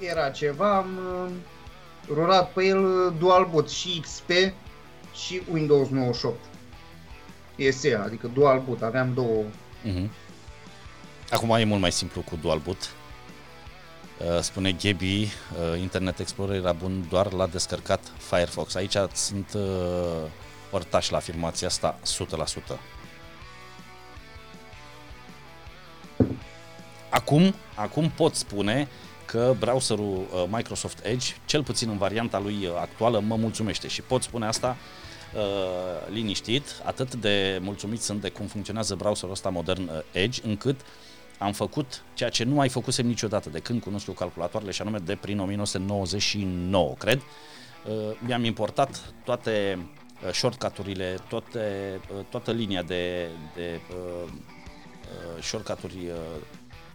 Era ceva, am uh, rulat pe el uh, dual boot și XP și Windows 98. SE, adică dual boot, aveam două Mhm. Acum e mult mai simplu cu dual boot. Uh, Spune Gaby, uh, Internet Explorer era bun doar la descărcat Firefox. Aici sunt uh, părtași la afirmația asta 100%. Acum, acum pot spune că browserul uh, Microsoft Edge, cel puțin în varianta lui uh, actuală, mă mulțumește și pot spune asta uh, liniștit, atât de mulțumit sunt de cum funcționează browserul ăsta modern uh, Edge, încât am făcut ceea ce nu mai făcusem niciodată de când cunosc eu calculatoarele și anume de prin 1999, cred. Uh, mi-am importat toate uh, shortcut-urile, toate, uh, toată linia de, de uh, uh, shortcut-uri, uh,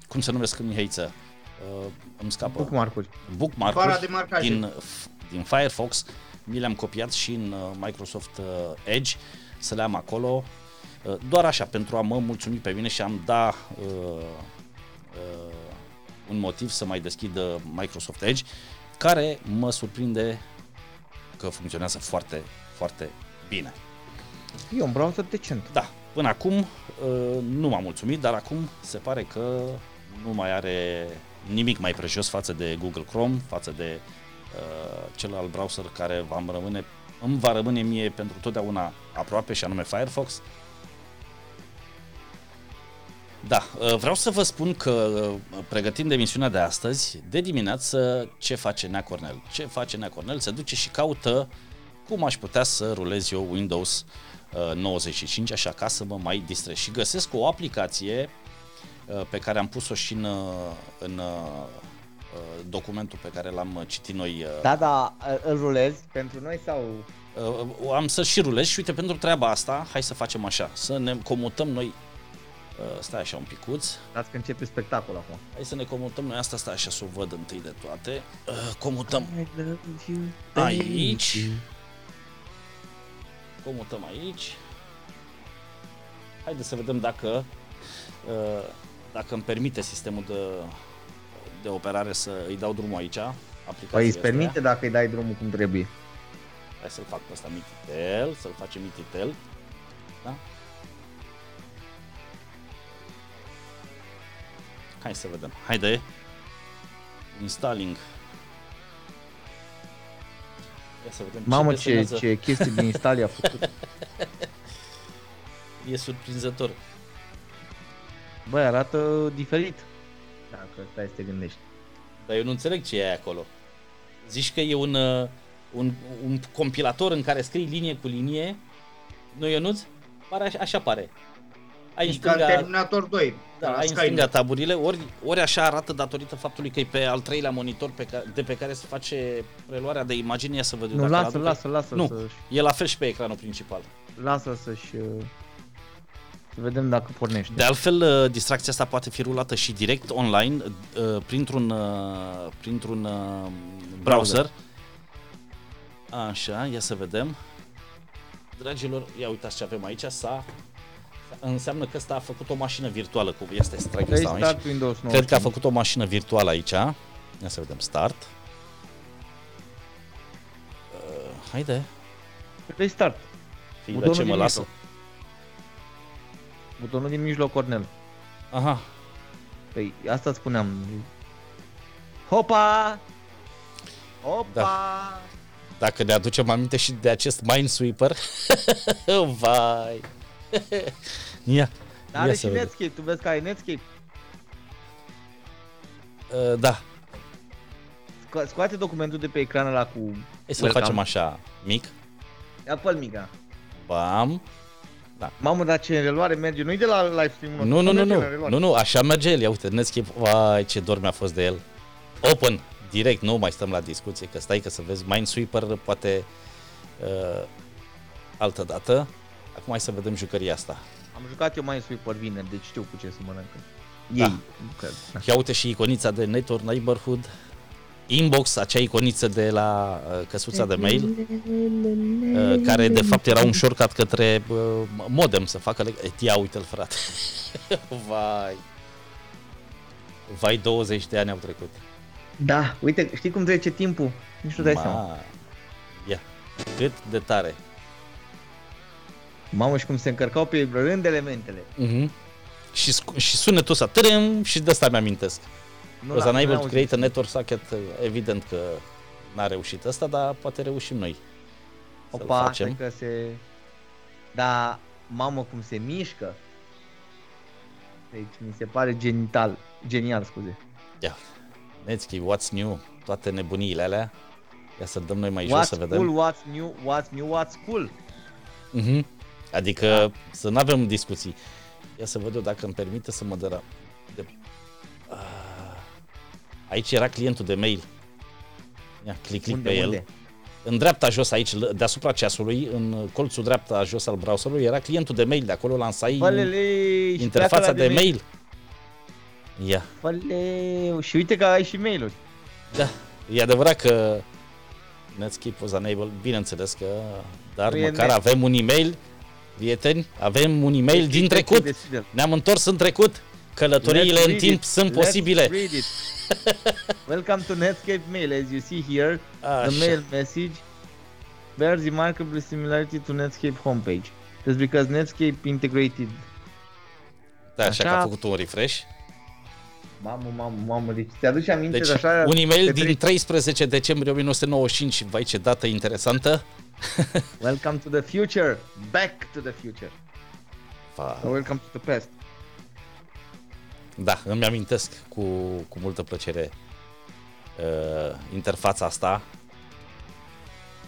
cum se numesc în Mihaiță? Uh, îmi scapă. Bookmark-uri. Bookmark-uri Bara de marcaje. din, din Firefox, mi le-am copiat și în uh, Microsoft uh, Edge să le am acolo, uh, doar așa, pentru a mă mulțumi pe mine și am da uh, uh, un motiv să mai deschid uh, Microsoft Edge, care mă surprinde că funcționează foarte, foarte bine. E un browser decent. Da, până acum uh, nu m-am mulțumit, dar acum se pare că nu mai are nimic mai prejos față de Google Chrome, față de uh, celălalt browser care va rămâne, îmi va rămâne mie pentru totdeauna aproape și anume Firefox. Da, uh, vreau să vă spun că uh, pregătind emisiunea de astăzi, de dimineață, ce face Nea Cornel? Ce face Nea Cornel? Se duce și caută cum aș putea să rulez eu Windows uh, 95 așa ca să mă mai distrez. Și găsesc o aplicație uh, pe care am pus-o și în, uh, în uh, uh, documentul pe care l-am uh, citit noi. uh, Da, da, îl rulezi pentru noi sau... Uh, am să și rulez și uite, pentru treaba asta, hai să facem așa, să ne comutăm noi, uh, stai așa un picuț, Dați că începe spectacol acum. hai să ne comutăm noi asta, stai așa să o văd întâi de toate, uh, comutăm I love you, Aici. baby. comutăm aici. Haideți să vedem dacă uh, dacă îmi permite sistemul de, de operare să îi dau drumul aici. aplicației Păi îți astea. permite dacă îi dai drumul cum trebuie. Hai să-l fac pe ăsta mititel, să-l facem mititel. Da? Hai să vedem. Haide. Installing. Ia să vedem Mamă, ce, ce, desenează. ce chestii din instalie a făcut. E surprinzător. Băi, arată diferit. Dacă stai să te gândești. Dar eu nu înțeleg ce e acolo. Zici că e un, uh, un, un compilator în care scrii linie cu linie? Nu, Ionuț? Pare așa, așa pare. Ai în E ca în stânga, Terminator 2. da, la ai în Skynet. stânga taburile, ori, ori așa arată datorită faptului că e pe al treilea monitor pe ca, de pe care se face preluarea de imagine. Ia să văd eu Nu, dacă lasă, l-aduc. lasă, lasă Nu. să E la fel și pe ecranul principal. lasă să-și uh, să vedem dacă pornește. De altfel, uh, distracția asta poate fi rulată și direct online uh, printr-un, uh, printr-un uh, browser. Așa, ia să vedem. Dragilor, ia uitați ce avem aici. S-a, înseamnă că ăsta a făcut o mașină virtuală. Cum este strike ăsta aici? Restart Windows 9. Cred că a făcut o mașină virtuală aici. Ia să vedem. Start. Uh, haide. Restart. Fii, Butonul dar ce mă din lasă? mijloc. Butonul din mijloc, Cornel. Aha. Păi asta îți spuneam. Hopa! Hopa! Da. Dacă ne aducem aminte și de acest Minesweeper, vai. Ia, Dar are ia și să vedem. Netscape, tu vezi că ai Netscape? Uh, da, Sco- Scoate documentul de pe ecran ăla cu... hai să-l welcome. facem așa, mic. Ia pe mica. Bam. Mamă, dar ce în reluare merge? Nu-i de la live stream-ul Nu, nu, nu, merge nu, la reluare. nu, nu, așa merge el, ia uite, Netscape, vai, ce dor mi-a fost de el. Open, direct, nu mai stăm la discuție, că stai că să vezi, Minesweeper poate uh, altă dată. Acum hai să vedem jucăria asta. Am jucat eu mai Sweeper vineri, deci știu cu ce să mănâncă. Da. Ei. Că, da. Ia uite și iconița de Network Neighborhood, Inbox, acea iconiță de la uh, căsuța de mail, uh, care de fapt era un shortcut către uh, modem să facă... leg- E, ia uite-l frate. Vai. Vai 20 de ani au trecut. da, uite, știi cum trece timpul? Nici nu dai seama. Ma, ia, cât de tare. Mamă, și cum se încărcau pe rând elementele. Uh-huh. Și, sc- și sunetul ăsta, tărâm, și de asta mi-amintesc. Nu Was l-am- unable n-am to auzit. create a network socket, uh, evident că n-a reușit asta, dar poate reușim noi. Să-l Opa, facem. stai că se... Da, mamă, cum se mișcă. Deci mi se pare genital, genial, scuze. Ia, Netscape, what's new, toate nebuniile alea. Ia să dăm noi mai jos What's să vedem. cool, what's new, what's new, what's cool. Uh-huh. Adică Da. să nu avem discuții. Ia să văd eu dacă îmi permite să mă dăra. De... Ah. Aici era clientul de mail. Ia, click, click unde, pe el. unde? În dreapta jos aici, l- deasupra ceasului, în colțul dreapta jos al browserului, era clientul de mail. De acolo lansai Fălele, și interfața pleacă la de mail. Ia, Făleu, și uite că ai și mail-uri. da. E adevărat că Netscape was unable, bineînțeles că, dar Nu e măcar net. avem un e-mail, prieteni, avem un e-mail din Deschide, trecut. deschide. Ne-am întors în trecut. Călătoriile Let's în read timp it. sunt Let's posibile. read it. Welcome to Netscape Mail. As you see here, Așa. the mail message bears remarkable similarity to Netscape homepage. That's because Netscape integrated. Da, așa, că Așa. a făcut un refresh. Mamă, mamă, mamă, deci ți-aduce aminte Deci, de așa... un e-mail de din trei- 13 decembrie 1995. Vai, ce dată interesantă. Welcome to the future. Back to the future. Va, Or welcome to the past. Da, îmi amintesc cu, cu multă plăcere uh, interfața asta.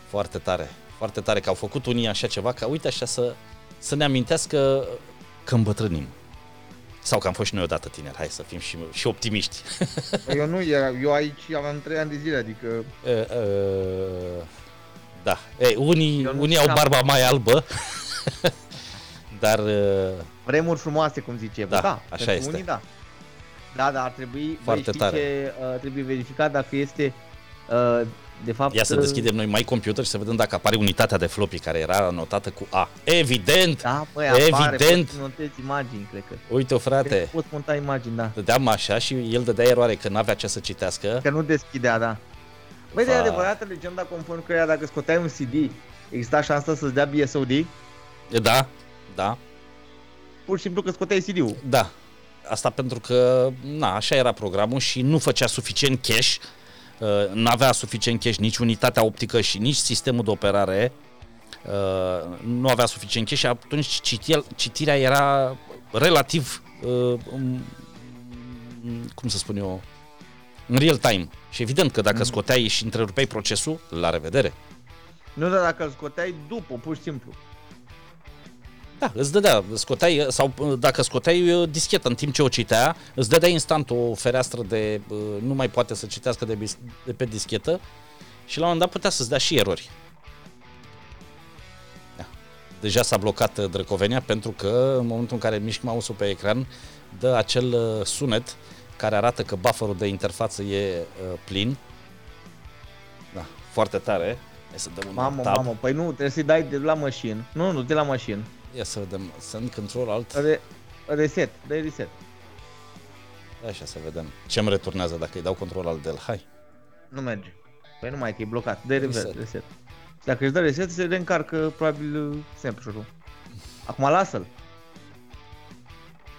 Foarte tare, foarte tare că au făcut unii așa ceva, ca uite așa să, să ne amintească că îmbătrânim. Sau că am fost și noi odată tineri, hai să fim și, și optimiști. Eu nu, era, eu aici aveam 3 ani de zile, adică... Uh, uh, da, Ei, unii, Eu nu unii au știam. barba mai albă, dar uh, Vremuri frumoase, cum zice Evo. Da, da așa pentru este. Unii, da. Da, dar ar trebui, Foarte băi, știi tare. ce, uh, trebuie verificat dacă este, uh, de fapt... ia să uh, deschidem noi mai computer și să vedem dacă apare unitatea de floppy care era anotată cu A. Evident! Da, băi, apare, Evident. poți să notezi imagini, cred că. Uite-o frate, Poți monta imagini, da. dădeam așa și el dădea eroare că n-avea ce să citească. Că nu deschidea, da. Băi, de Va. adevărată legenda conform că dacă scoteai un CD, exista șansa să-ți dea BSOD? Da, da, Pur și simplu că scoteai CD-ul. da. Asta pentru că, na, așa era programul și nu făcea suficient cache, uh, n-avea suficient cache nici unitatea optică și nici sistemul de operare, uh, nu avea suficient cache și atunci citia, citirea era relativ, uh, um, cum să spun eu, în real time. Și evident că dacă scoteai și întrerupeai procesul, la revedere. Nu, dar dacă îl scoteai după, pur și simplu. Da, îți dădea, scoteai, sau uh, dacă scoteai uh, discheta în timp ce o citea, îți dădea instant o fereastră de uh, nu mai poate să citească de, bis- de pe dischetă și la un moment dat putea să-ți dea și erori. Da. Deja s-a blocat uh, Drăcovenia pentru că în momentul în care mișc mouse-ul pe ecran dă acel uh, sunet care arată că bufferul de interfață e uh, plin. Da, foarte tare. Hai să dăm un Mamă, tab. mamă, păi nu, trebuie să-i dai de la mașini. Nu, nu, de la mașini. Ia să vedem. Send control alt. Re- reset, dai reset. Așa să vedem. Ce îmi returnează dacă îi dau control al del. Hai. Nu merge. Păi nu mai că e blocat. Dai reset, Reset. reset. Dacă își dă reset, se reîncarcă probabil uh, snapshot-ul. Acum lasă-l.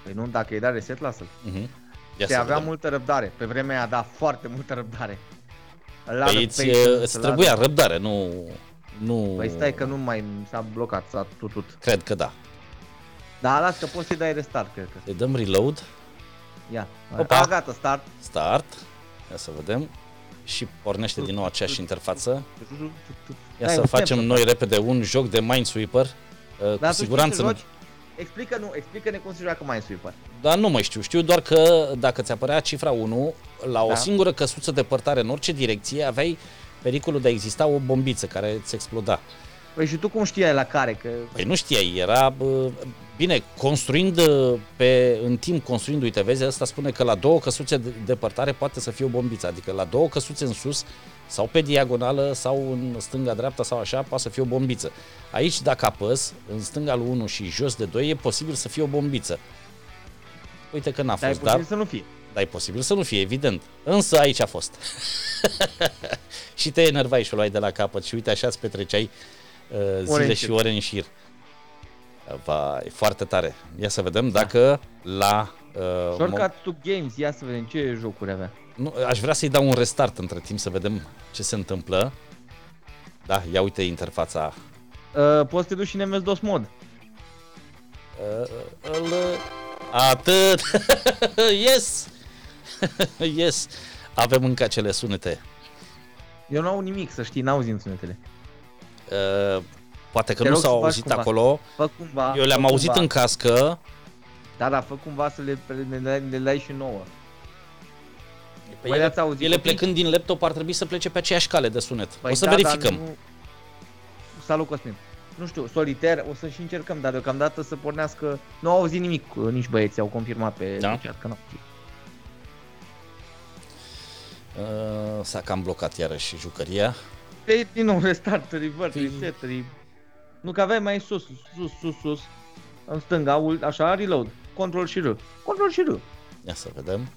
Păi nu, dacă îi da reset, lasă-l. Uh-huh. Ia Se să avea vedem. multă răbdare. Pe vremea aia, da, foarte multă răbdare. Îl are Păi îți, patience, îți îl trebuia are- răbdare, nu... nu... Păi stai că nu mai s-a blocat, s-a tutut. Cred că da. Da, las că poți să-i dai restart, cred că. Îi dăm reload, Ia. Opa. A, gata, start. start, ia să vedem. Și pornește din nou aceeași interfață. Ia Dai să un facem snap, noi repede un joc de Minesweeper. Uh, Cu Dar tu siguranță știi nu. să joci? Explică, nu, explică-ne cum se joacă Minesweeper. Dar nu mai știu. Știu doar că dacă ți apărea cifra 1, la o Da. singură căsuță depărtare în orice direcție, aveai pericolul de a exista o bombiță care îți exploda. Păi și tu cum știai la care? Că Păi nu știai, era... bă, Bine, construind uh, pe, în timp, construind, uite, vezi, asta spune că la două căsuțe de depărtare poate să fie o bombiță, adică la două căsuțe în sus sau pe diagonală sau în stânga-dreapta sau așa, poate să fie o bombiță. Aici, dacă apăs, în stânga lui 1 și jos de 2, e posibil să fie o bombiță. Uite că n-a dar e fost, dar, posibil să nu fie. Dar e posibil să nu fie, evident. Însă aici a fost. și te enervai și o luai de la capăt și uite așa îți petreceai uh, zile Ore în și șir. ore în șir. Va, e foarte tare. Ia să vedem dacă la... Uh, mo- Shortcut to Games, ia să vedem ce jocuri avea. nu, aș vrea să-i dau un restart între timp să vedem ce se întâmplă. Da, ia uite interfața. Uh, poți să te duci și în MS-DOS mod. Uh, îl, atât! yes! yes! Avem încă acele sunete. Eu nu au nimic, să știi, n-auzim sunetele. Uh, poate că Te nu rog să s-au faci auzit cumva. acolo. Fă cumva. Eu le-am fă auzit cumva. în cască. Da, da, fă cumva să le, le, le, le dai și nouă. Păi Voi ele, le-ați auzit ele copii? păi, plecând din laptop ar trebui să plece pe aceeași cale de sunet. Păi o să da, verificăm. Dar nu... Salut, Cosmin. Nu știu, solitaire, o să și încercăm, dar deocamdată să pornească... Nu au auzit nimic, uh, nici băieții au confirmat pe Da? chat că n-au auzit. Uh, s-a cam blocat iarăși jucăria. Pe din nou restart, revert, Păi- reset, re... Nu că aveai mai sus, sus, sus, sus, în stânga, ul- așa, reload, control și R. Control și R. Ia să vedem.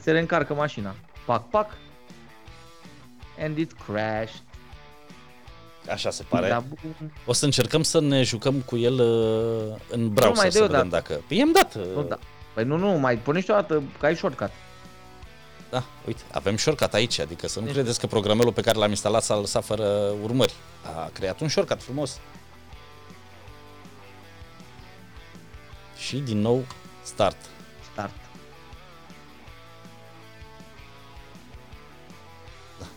Se reîncarcă mașina. Pac, pac. And it crashed. Așa se pare. Da, bum. O să încercăm să ne jucăm cu el uh, în browser mai să dă-i vedem odată. dacă... Păi i-am dat. uh, Nu, da. Păi nu, nu, mai pornești o dată, că ai shortcut. Da, uite, avem shortcut aici, adică să nu Deci- credeți că programelul pe care l-am instalat s-a lăsat fără urmări. A creat un shortcut frumos. Și din nou start. Start.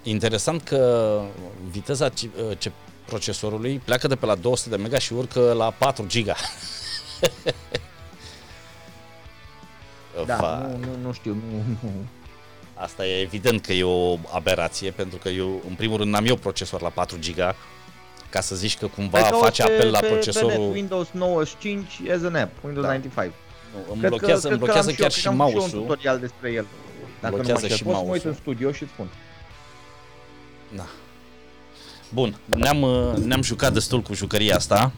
Interesant că viteza ci- ce procesorului pleacă de pe la 200 de mega și urcă la 4 giga. Da, Va, nu, nu, nu știu, nu, nu. Asta e evident că e o aberație, pentru că eu, în primul rând, n-am eu procesor la 4 giga, ca să zici că cumva Hai că face o pe- apel la pe- pe net, procesorul... Windows 95 as an app, Windows Da. 95. Nu, îmi Cred blochează, că, îmi cred că blochează l-am chiar și, și eu, cred că am și eu un mouse-ul. tutorial despre el. Dacă nu mă Blochează înșel. și Pot să mă uit mouse-ul. în studio și îți spun. Da. Bun, ne-am, uh, ne-am jucat destul cu jucăria asta.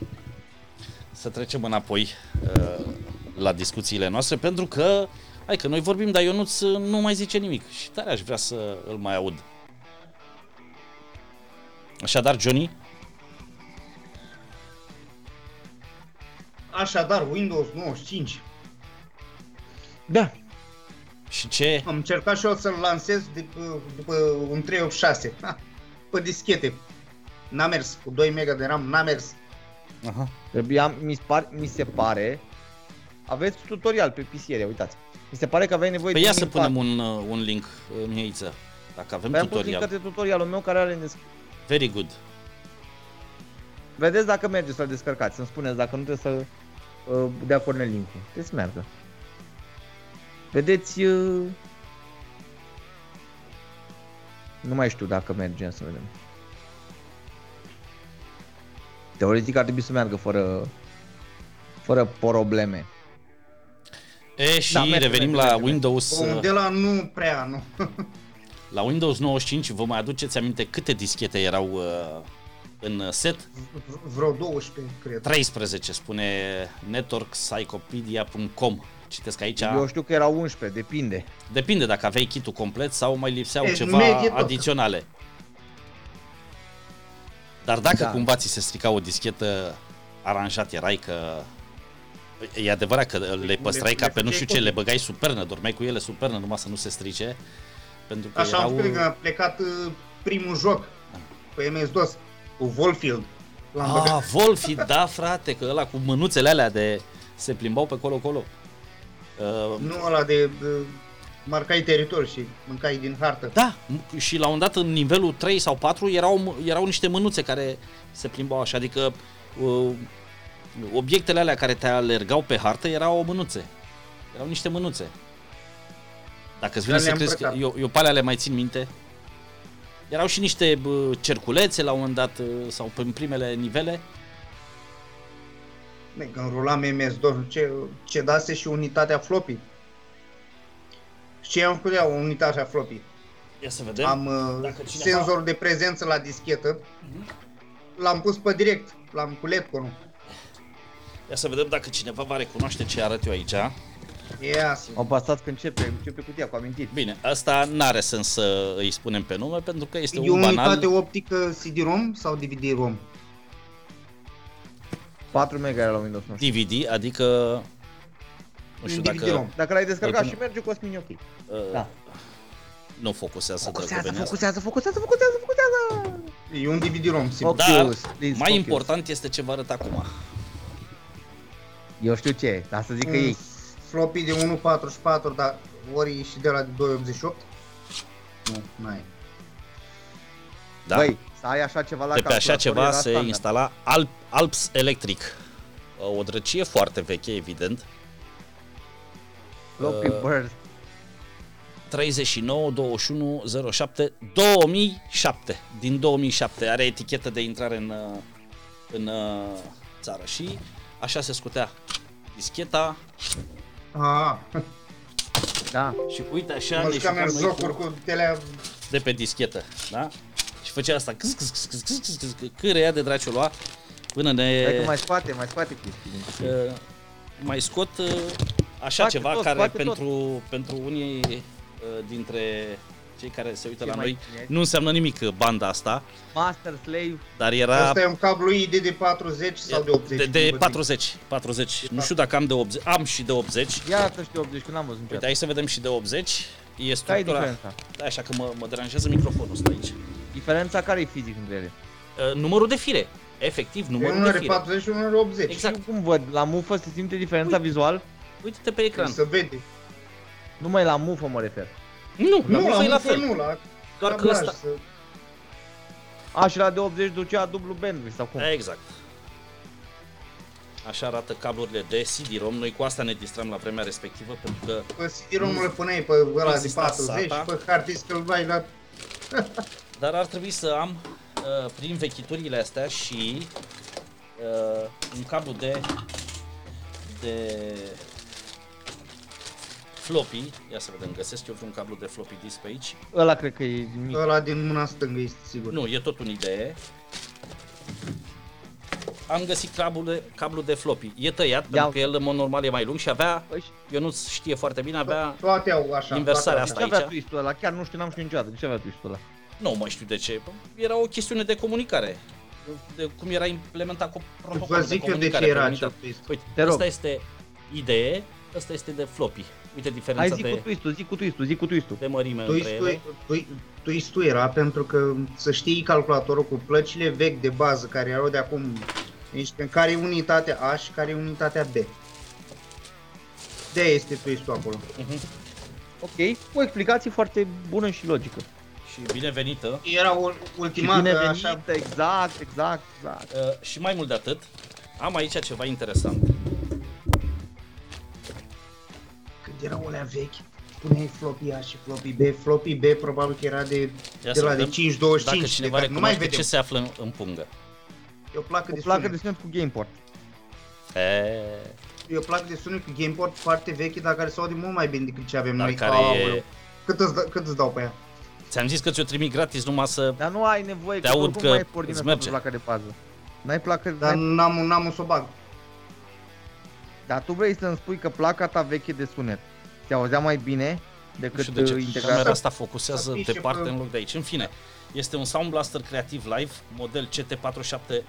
Să trecem înapoi uh, la discuțiile noastre, pentru că, hai că noi vorbim, dar Ionuț uh, nu mai zice nimic și tare aș vrea să îl mai aud. Așadar, Johnny, Așadar, Windows 95. Da. și ce? Am încercat și eu să-l lansez după, după un 386. Ha, pe dischete. N-a mers. Cu 2 MB de RAM n-a mers. Aha. Trebuia, mi, spar, mi se pare, aveți tutorial pe PC, uitați. Mi se pare că aveai nevoie Păi de ia un să impact. punem un, uh, un link, uh, Mieiță, dacă avem Păi am pus link tutorial. către tutorialul meu care are în descriere. Very good. Vedeți dacă merge să-l descărcați, să-mi spuneți dacă nu trebuie să uh, dea Cornel link-ul. Trebuie să meargă. Vedeți... Uh... Nu mai știu dacă merge, să vedem. Teoretic ar trebui să meargă fără fără probleme. E, și Da, merge, revenim merge, la merge, Windows... uh, De la nu prea, nu. La Windows 95 vă mai aduceți aminte câte dischete erau uh, în set? Vreo 12, cred. 13 spune networkcyclopedia.com. Citesc aici. Eu știu că erau 11, depinde. Depinde dacă aveai kitul complet sau mai lipseau E, ceva medie tot. adiționale. Dar dacă Da. cumva ți se strica o dischetă, aranjat erai că... E adevărat că le păstrai le ca pe nu făceai știu ce, copii. le băgai sub pernă, dormeai cu ele sub pernă, numai să nu se strice. Pentru că Așa am erau... spus când a plecat uh, primul joc pe MS-DOS cu Volfield. L-am băgat. Ah, Wolfi, da frate, că ăla cu mânuțele alea de... se plimbau pe colo-colo. Uh, Nu ăla de uh, marcai teritoriu și mâncai din hartă. Da, m- și la un dat în nivelul 3 sau 4 erau, m- erau niște mânuțe care se plimbau așa, adică uh, obiectele alea care te alergau pe hartă erau mânuțe. Erau niște mânuțe. Dacă îți vine Dar să le-am crezi că îmbrăcat. eu, eu pe alea le mai țin minte. Erau și niște bă, cerculețe la un moment dat uh, sau pe primele nivele. Bine, Când rulam MS-DOS, ce, ce dase și unitatea floppy. Și ce am făcut eu, unitatea floppy? Ia să vedem. Am uh, Dacă cineva- senzor de prezență la dischetă. L-am pus pe direct, l-am cu LED-conul. Ia să vedem dacă cineva va recunoaște ce arăt eu aici. Ia să... Au pasat că începe, începe cutia cu amintit. Bine, asta n-are sens să îi spunem pe nume pentru că este E o un banal. unitate optică CD-ROM sau DVD-ROM? 4 mega era la Windows 9. DVD, adică nu știu Un dacă DVD-ROM. Dacă l-ai descărcat Îl și merge, Cosmin e ok. uh, Da. nu focusează, Focusează, drăgăvenea asta. focusează, focusează, focusează, focusează! E un DVD-ROM, sigur. Ok. Dar Focus, please, mai focus. important este ce vă arăt acum. Eu știu ce, dar să zic că Un ei. floppy de 1.44, dar ori e și de la de 2.88? Nu, n-ai. Da? Băi, să ai așa ceva la de pe așa calculator ceva era se standard. instala Alp, Alps Electric. O drăcie foarte veche, evident. Floppy Uh, Bird. 39 21 07 2007 din 2007 are etichetă de intrare în, uh, în uh, țară și Așa se scutea discheta. Ah. Da. Și uite așa ne jocuri cu tele de pe dischetă, da? Și făcea asta, cârea de draciu lua, până ne... Mai scoate, mai scoate mai scot uh, așa ceva care pentru, pentru unii uh, dintre cei care se uită Cei la mai noi tineri. nu înseamnă nimic uh, banda asta, Master Slave. dar era Asta e un cablu ID de 40 sau de 80? de, cum de vă zic. 40, 40. Nu știu dacă am de 80, am și de 80. Ia să știu 80, că n-am văzut Uite, niciodată. hai să vedem și de 80. E Care e structura. diferența? Da, așa că mă, mă deranjează microfonul ăsta aici. Diferența care e fizic între ele? Uh, numărul de fire. Efectiv, numărul Unul de are fire. 40 și unul are 80. Exact. Și cum văd, la mufă se simte diferența vizual? Uite-te pe ecran. Se vede. Numai la mufă mă refer. Nu, Nu, nu, la e la mufă fel. nu, la Doar că cablaj, ăsta... să- A, și la de 80 ducea dublu bandwidth sau cum? Exact. Așa arată cablurile de CD-ROM. Noi cu asta ne distram la vremea respectivă pentru că Pe CD-ROM îl puneai pe ăla de exista 40 SATA. și pe hard disk îl bai la... Dar ar trebui să am uh, prin vechiturile astea și uh, un cablu de de floppy. Ia să vedem, găsesc eu vreun cablu de floppy disk pe aici. Ăla cred că e mic. Ăla din mâna stângă este sigur. Nu, e tot un idee. Am găsit cablul de, cablu de floppy. E tăiat, pentru că el în mod normal e mai lung și avea, Păi, eu nu știe foarte bine, avea, Toate au așa. Inversarea toate asta de ce avea aici? twist-ul ăla? Chiar nu știu, n-am știut niciodată. De ce avea twist-ul ăla? nu mai știu de ce, era o chestiune de comunicare. De cum era implementat cu Vă protocolul zic de eu de ce comunicare. era permitea- acel twist. Uite, Te rog. asta este idee, asta este de floppy. Uite diferența Hai zi cu de, twist-ul, zi cu twist-ul, zi cu twist-ul. de mărime între Twist-ul, ele. twi- twist-ul era pentru că să știi calculatorul cu plăcile vechi de bază care erau de acum, deci care e unitatea A și care e unitatea B. de este twist-ul acolo. Mhm. Ok, o explicație foarte bună și logică. Și binevenită. Era ul- Și ultimată bine așa, venită, exact, exact, exact. Uh, și mai mult de atât, am aici ceva interesant. Erau alea vechi, puneai floppy A și floppy B, floppy B probabil că era de, Ia de să la de vedem 525, Dacă de cineva care nu mai recunoaște vedem. ce se află în, în pungă. E o placă O de placă sunet. de sunet cu GamePort. E, E o placă de sunet cu gameport foarte veche, dar care se aude mult mai bine decât ce avem dar noi. care Aoleu. e... Cât îți, da- cât îți dau pe ea? Ți-am zis că ți-o trimit gratis numai să... Dar nu ai nevoie, Te că aud oricum că mai ai port din îți asta pe merge. placa de pază. N-ai placă, Dar n-ai... n-am, n-am un să o bag. dar tu vrei să-mi spui că placa ta veche de sunet se auzea mai bine decât și de ce integrarea camera asta. asta focusează Afișe departe pe- în loc de aici. În fine, este un Sound Blaster Creative Live, model CT4780,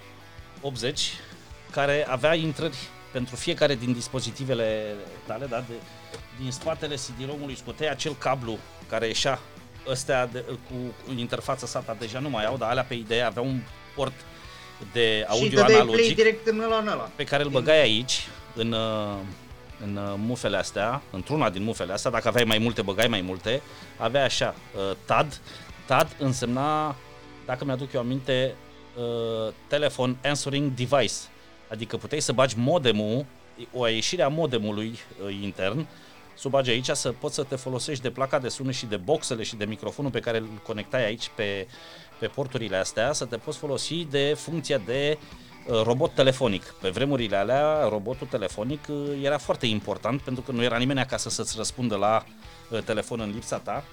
care avea intrări pentru fiecare din dispozitivele tale, da? de, din spatele CD-ROM-ului scoteai acel cablu care ieșea ăstea de, cu, cu interfața SATA deja nu mai au, dar alea pe idee avea un port de și audio dădeai play analogic direct în ăla în ăla. pe care îl băgai aici, în, uh, în uh, mufele astea, într-una din mufele astea, dacă aveai mai multe, băgai mai multe, avea așa, uh, TAD, TAD însemna, dacă mi-aduc eu aminte, uh, Telephone Answering Device, adică puteai să bagi modemul, o ieșire a modemului uh, intern, să o bagi aici, să poți să te folosești de placa de sunet și de boxele și de microfonul pe care îl conectai aici pe, pe porturile astea, să te poți folosi de funcția de uh, robot telefonic. Pe vremurile alea, robotul telefonic uh, era foarte important pentru că nu era nimeni acasă să-ți răspundă la uh, telefon în lipsa ta.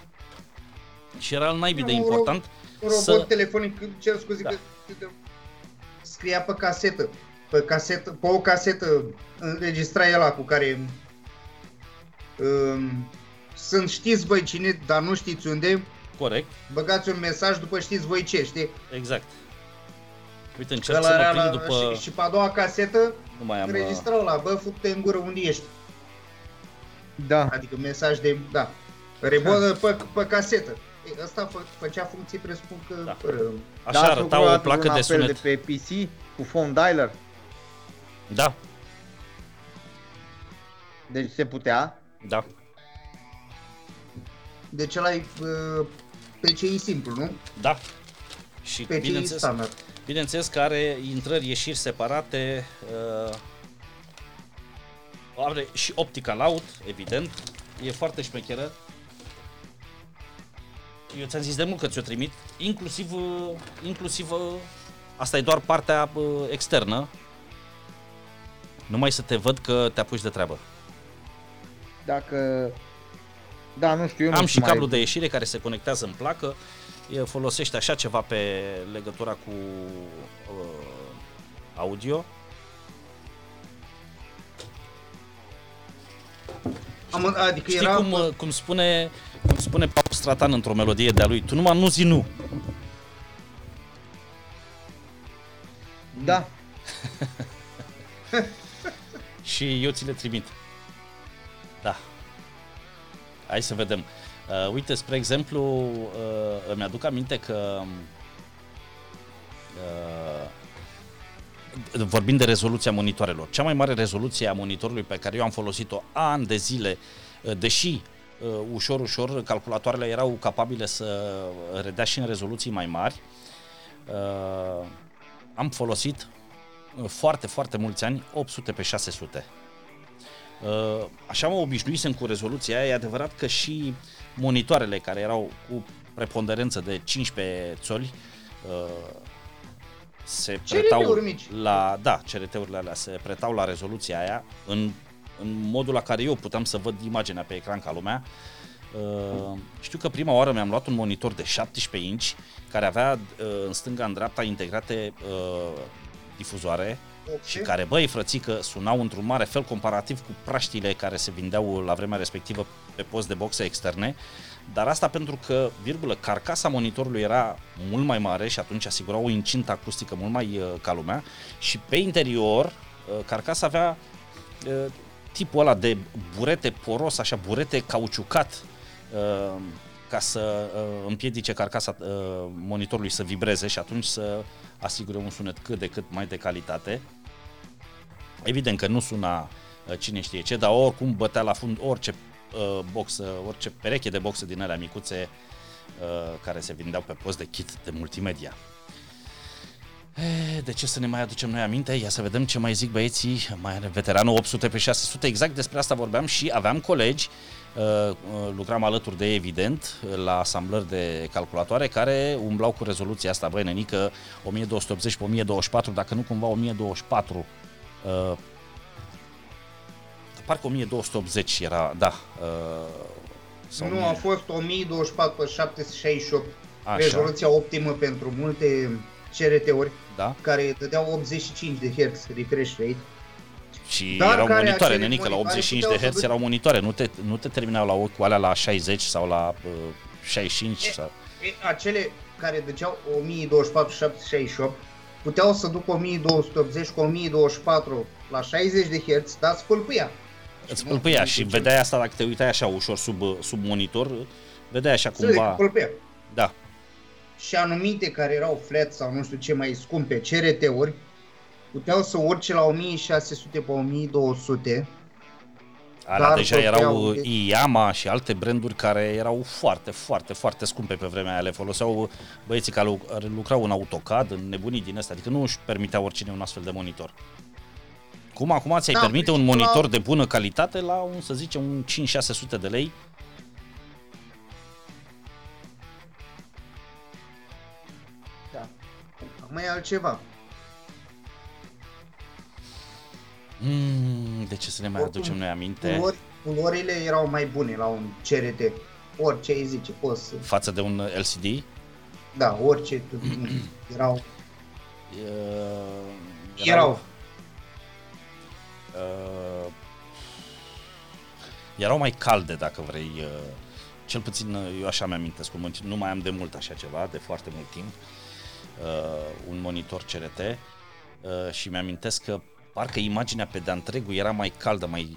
Și era al naibii de Un ro- important Robot să... telefonic, cer scuze Da. că că scria pe casetă. Pe, casetă, pe o casetă înregistra ăla cu care um, sunt știți voi cine, dar nu știți unde, Corect, băgați un mesaj după știți voi ce, știi? exact. Uite, încerc Ăla să mă era prind la- după... și, și pe a doua casetă Nu mai am... uh, înregistrau la, bă, fute în gură unde ești. Da. Adică mesaj de, da, rebot pe, pe casetă. Ei, Asta fă, făcea funcție, presupun că Da. fără... Așa da, ați arăta făcut o vreodată placă un de apel sunet. de pe PC cu phone dialer. Da, Deci se putea. da. Deci ăla e uh, PCI simplu, nu? Da. Și PCI bineînțeles, standard. Bineînțeles că are intrări, ieșiri separate, uh, are și optical out, evident, e foarte șmecheră. Eu ți-am zis de mult că ți-o trimit, inclusiv, uh, inclusiv uh, asta e doar partea uh, externă, numai să te văd că te apuci de treabă. Dacă... Da, nu știu, eu nu Am știu și mai... cablu de ieșire care se conectează în placă, e, folosește așa ceva pe legătura cu uh, audio. Am, adică Știi era... cum, uh, cum spune cum spune Paul Stratan într-o melodie de-a lui, tu numai nu zi nu. Da. Și eu ți le trimit. Da. Hai să vedem. Uh, uite, spre exemplu, uh, îmi aduc aminte că uh, vorbind de rezoluția monitoarelor, cea mai mare rezoluție a monitorului pe care eu am folosit-o ani de zile, uh, deși uh, ușor, ușor calculatoarele erau capabile să redea și în rezoluții mai mari, uh, am folosit uh, foarte, foarte mulți ani 800 pe 600. Uh, Așa mă obișnuisem cu rezoluția aia, e adevărat că și monitoarele care erau cu preponderență de 15 țoli uh, se CRT-uri pretau mici. la, da, CRT-urile alea se pretau la rezoluția aia în, în modul la care eu puteam să văd imaginea pe ecran ca lumea. Uh, știu că prima oară mi-am luat un monitor de 17 inch care avea uh, în stânga, în dreapta integrate uh, difuzoare și care, băi, frățică, sunau într-un mare fel comparativ cu praștile care se vindeau la vremea respectivă pe post de boxe externe, dar asta pentru că, virgulă, carcasa monitorului era mult mai mare și atunci asigura o incintă acustică mult mai uh, ca lumea și pe interior uh, carcasa avea uh, tipul ăla de burete poros, așa, burete cauciucat, uh, ca să uh, împiedice carcasa uh, monitorului să vibreze și atunci să asigure un sunet cât de cât mai de calitate. Evident că nu suna uh, cine știe ce, dar oricum bătea la fund orice uh, box, orice pereche de boxe din alea micuțe uh, care se vindeau pe post de kit de multimedia. E, De ce să ne mai aducem noi aminte? Ia să vedem ce mai zic băieții, mai are veteranul 800 pe 600, exact despre asta vorbeam și aveam colegi, uh, uh, lucram alături de evident la asamblări de calculatoare care umblau cu rezoluția asta, băi nenică, 1280 pe 1024, dacă nu cumva 1024 uh, parcă 1280 era, da. Uh, sau Nu, 1000. a fost 1024 pe 768. Așa. Rezoluția optimă pentru multe CRT-uri Da? care dădeau 85 de Hz refresh rate. Și Dar erau care monitoare, acele nenică, la monitoare 85 de puteau să Hz duc- erau monitoare, nu te, nu te terminau la ochi cu alea la 60 sau la uh, 65 E, sau... E, acele care dăceau 1024 768 puteau să ducă 1280 cu 1024 la 60 de Hz, dar spâlpâia. Îți pâlpâia și vedeai asta dacă te uitai așa ușor sub, uh, sub monitor, vedeai așa Se vede că cumva... spâlpâia. Da, Și anumite care erau flat sau nu știu ce mai scumpe, CRT-uri, puteau să urce la 1600 pe 1200 alea Dar deja făceau- erau Iyama și alte branduri care erau foarte, foarte, foarte scumpe pe vremea aia. Le foloseau băieții care lu- care lucrau în AutoCAD, în nebunii din astea, adică nu își permitea oricine un astfel de monitor. Cum acum ți-ai Da, permite un deci la- monitor de bună calitate la un, să zicem, un 5-600 de lei Da. Acum e altceva. Mm, de ce să ne mai Oricum, aducem noi aminte Culori, culorile erau mai bune la un CRT. Orice îi zice, poți să... față de un LCD? Da, orice erau. Uh, Erau. uh, erau mai calde, dacă vrei. Uh, cel puțin uh, eu așa mi-amintesc, cum nu mai am de mult așa ceva, de foarte mult timp, uh, un monitor CRT uh, și mi-amintesc că parcă imaginea pe de întregul era mai caldă, mai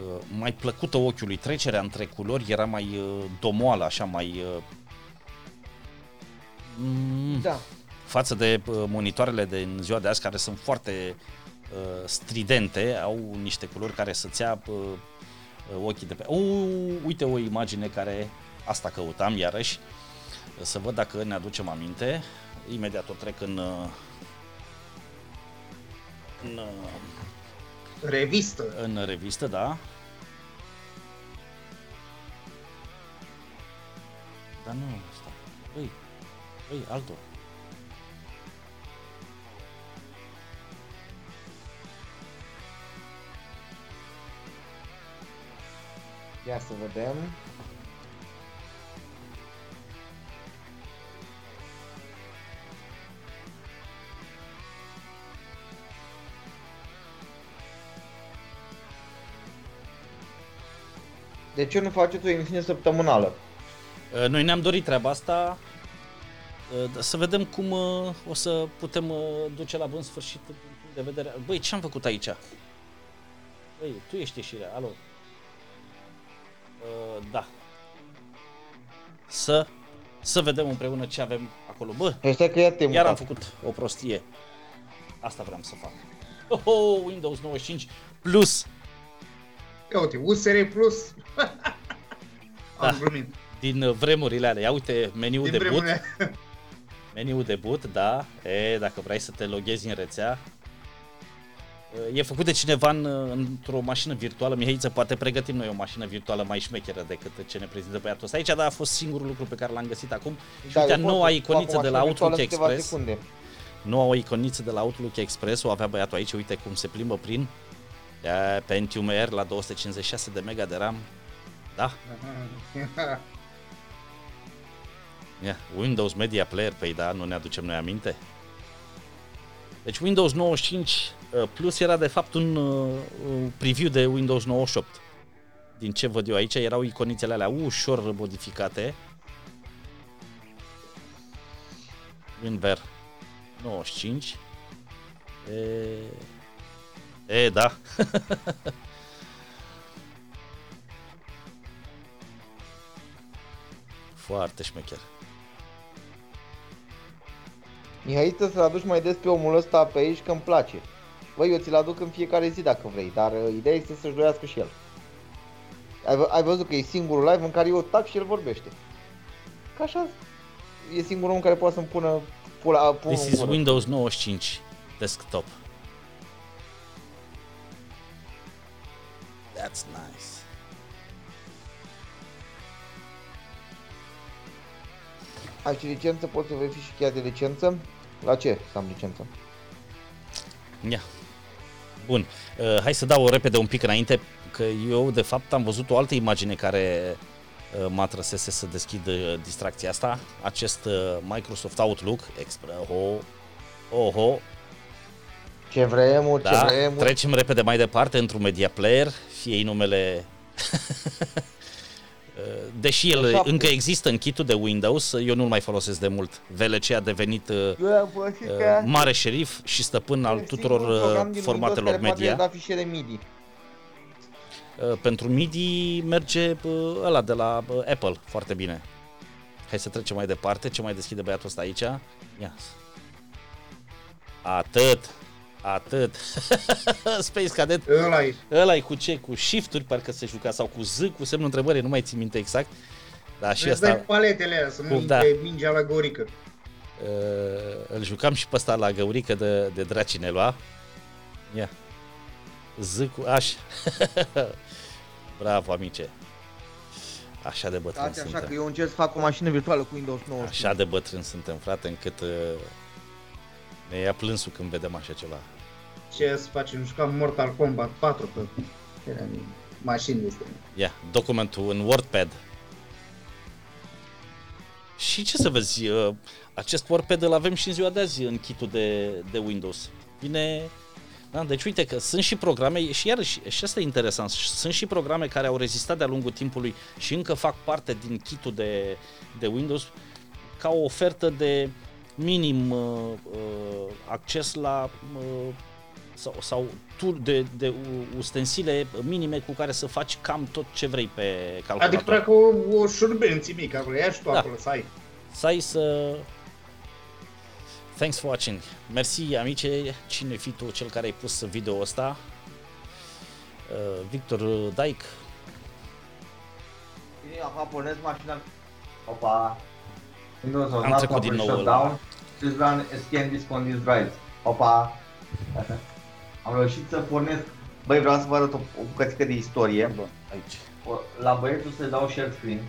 uh, mai plăcută ochiului, trecerea între culori era mai uh, domoală, așa mai uh, mm, Da. față de uh, monitoarele de în ziua de azi care sunt foarte uh, stridente, au niște culori care să-ți ia uh, uh, ochii de pe... Uh, uite o imagine care asta căutam iarăși, să văd dacă ne aducem aminte. Imediat o trec în uh, în, uh, Revistă. în revistă, da. Dar nu, asta. Băi, băi, altul. Ia să vedem. De ce nu faceți o emisiune săptămânală? Uh, Noi ne-am dorit treaba asta, uh, să vedem cum uh, o să putem uh, duce la bun sfârșit din punct de vedere. Băi, ce am făcut aici? Băi, tu ești ieșirea, alo. Uh, Da. Să, să vedem împreună ce avem acolo. Bă, Ăștia că ia te Iar am făcut o prostie. Asta vreau să fac. Oh, oh, Windows 95 Plus Ia uite, USR Plus. Da. Am glumit. din uh, vremurile alea. Ia uite meniul Din de boot. vremurile. Meniul de boot, da. E, dacă vrei să te loghezi în rețea. E făcut de cineva în, într-o mașină virtuală. Mihaiță, poate pregătim noi o mașină virtuală mai șmecheră decât ce ne prezintă băiatul ăsta aici, dar a fost singurul lucru pe care l-am găsit acum. Și Da, uite, eu pot noua să iconiță fac o de la mașină Outlook virtuală în câteva Express. Secunde. noua iconiță de la Outlook Express, o avea băiatul aici, uite cum se plimbă prin Ia, Pentium R la 256 de mega de RAM. Da, Ia, Windows Media Player, păi da, nu ne aducem noi aminte. Deci Windows 95 uh, Plus era de fapt un uh, un preview de Windows 98. Din ce văd eu aici, erau iconițele alea ușor modificate. WinVer 95. E, e da. Foarte șmecher. Mihaiță să-l aduci mai des pe omul ăsta pe aici că îmi place. Băi, eu ți-l aduc în fiecare zi dacă vrei, dar uh, ideea este să-și dorească și el. Ai, vă- ai văzut că e singurul live în care eu tac și el vorbește. Ca așa e singurul om care poate să-mi pună pula, pun This is Windows 95 desktop. That's nice. Ai și licență, poți să verifici și cheia de licență. La ce să am licență? Ia. Bun. Uh, hai să dau repede un pic înainte, că eu de fapt am văzut o altă imagine care uh, m-a trăsese să deschid uh, distracția asta. Acest uh, Microsoft Outlook, Expre- oh, oh, oh, Ce vremuri, ce Da, vremuri. trecem repede mai departe într-un media player, fie numele... Deși el Așa, încă există în kitul de Windows, eu nu-l mai folosesc de mult. VLC a devenit uh, Eu am folosit uh, ca mare șerif și stăpân al tuturor singurul program uh, din formatelor Windows care media. poate da fișiere MIDI. Uh, Pentru MIDI merge uh, ăla de la uh, Apple foarte bine. Hai să trecem mai departe. Ce mai deschide băiatul ăsta aici? Ia. Atât. Atât. Space Cadet. Ăla e. Ăla e cu ce? Cu shift-uri parcă se juca sau cu Z, cu semnul întrebării, nu mai țin minte exact. Dar și Îți dai ăsta paletele alea să nu Cum, da. intre mingea la gorică. uh, îl jucam și pe ăsta la găurică de, de draci ne lua. Ia. Z cu aș. Bravo, amice. Așa de bătrân Stați așa suntem. că eu încerc să fac o mașină virtuală cu Windows 9. Așa de bătrân suntem, frate, încât uh, ne ia plânsul când vedem așa ceva. Ce să facem? Jucam Mortal Kombat 4 pe era mașini de astea. Ia, documentul în WordPad. Și ce să vezi, uh, acest WordPad îl avem și în ziua de azi în kitul de, de Windows. Vine... Da, deci uite că sunt și programe, și iarăși, și asta e interesant, sunt și programe care au rezistat de-a lungul timpului și încă fac parte din kitul de, de Windows ca o ofertă de minim uh, uh, acces la uh, sau, sau tool de, de u- ustensile minime cu care să faci cam tot ce vrei pe calculator. Adică practic o, o șurbenție mică acolo, ia și tu Da. acolo să ai. Să ai să... Thanks for watching. Mersi, amice. Cine fi tu cel care ai pus video ăsta? Uh, Victor Daic. Bine, acum pornesc mașina. Opa. Windows was Am not trecut din properly nou shut la- down. Please run scan disk on these drives. Opa. Am reușit să pornesc. Băi, vreau să vă arăt o, o bucățică de istorie. Bă, aici. O- La băietul să dau share screen.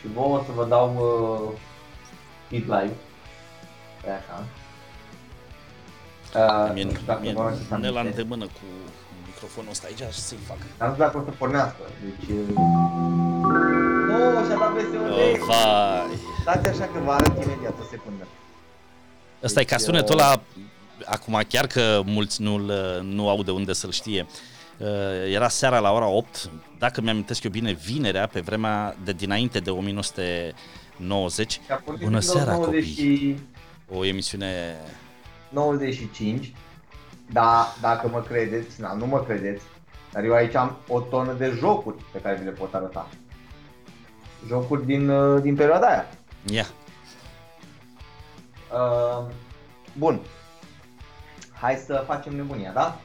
Și vouă să vă dau uh, feed live. Pe așa. Uh, Mie, nu știu dacă mie vă mai ne la aminte. îndemână cu microfonul ăsta aici și să-i fac. Dar nu știu dacă o să pornească. Deci... uh, Nu, și-a dat VSOD. Oh, vai. Stați așa că vă arăt imediat o secundă. Ăsta e ca Deci, sunetul uh, ăla, acum chiar că mulți nu-l, nu au de unde să-l știe. Uh, Era seara la ora 8, dacă mi-amintesc eu bine, vinerea, pe vremea de dinainte de 1990, Și a pornit Bună Windows seara, 90 și o emisiune 95. Da, dacă mă credeți, na, nu mă credeți, dar eu aici am o tonă de jocuri pe care vi le pot arăta. Jocuri din, uh, din perioada aia. Ia, Uh, bun. Hai să facem nebunia, da?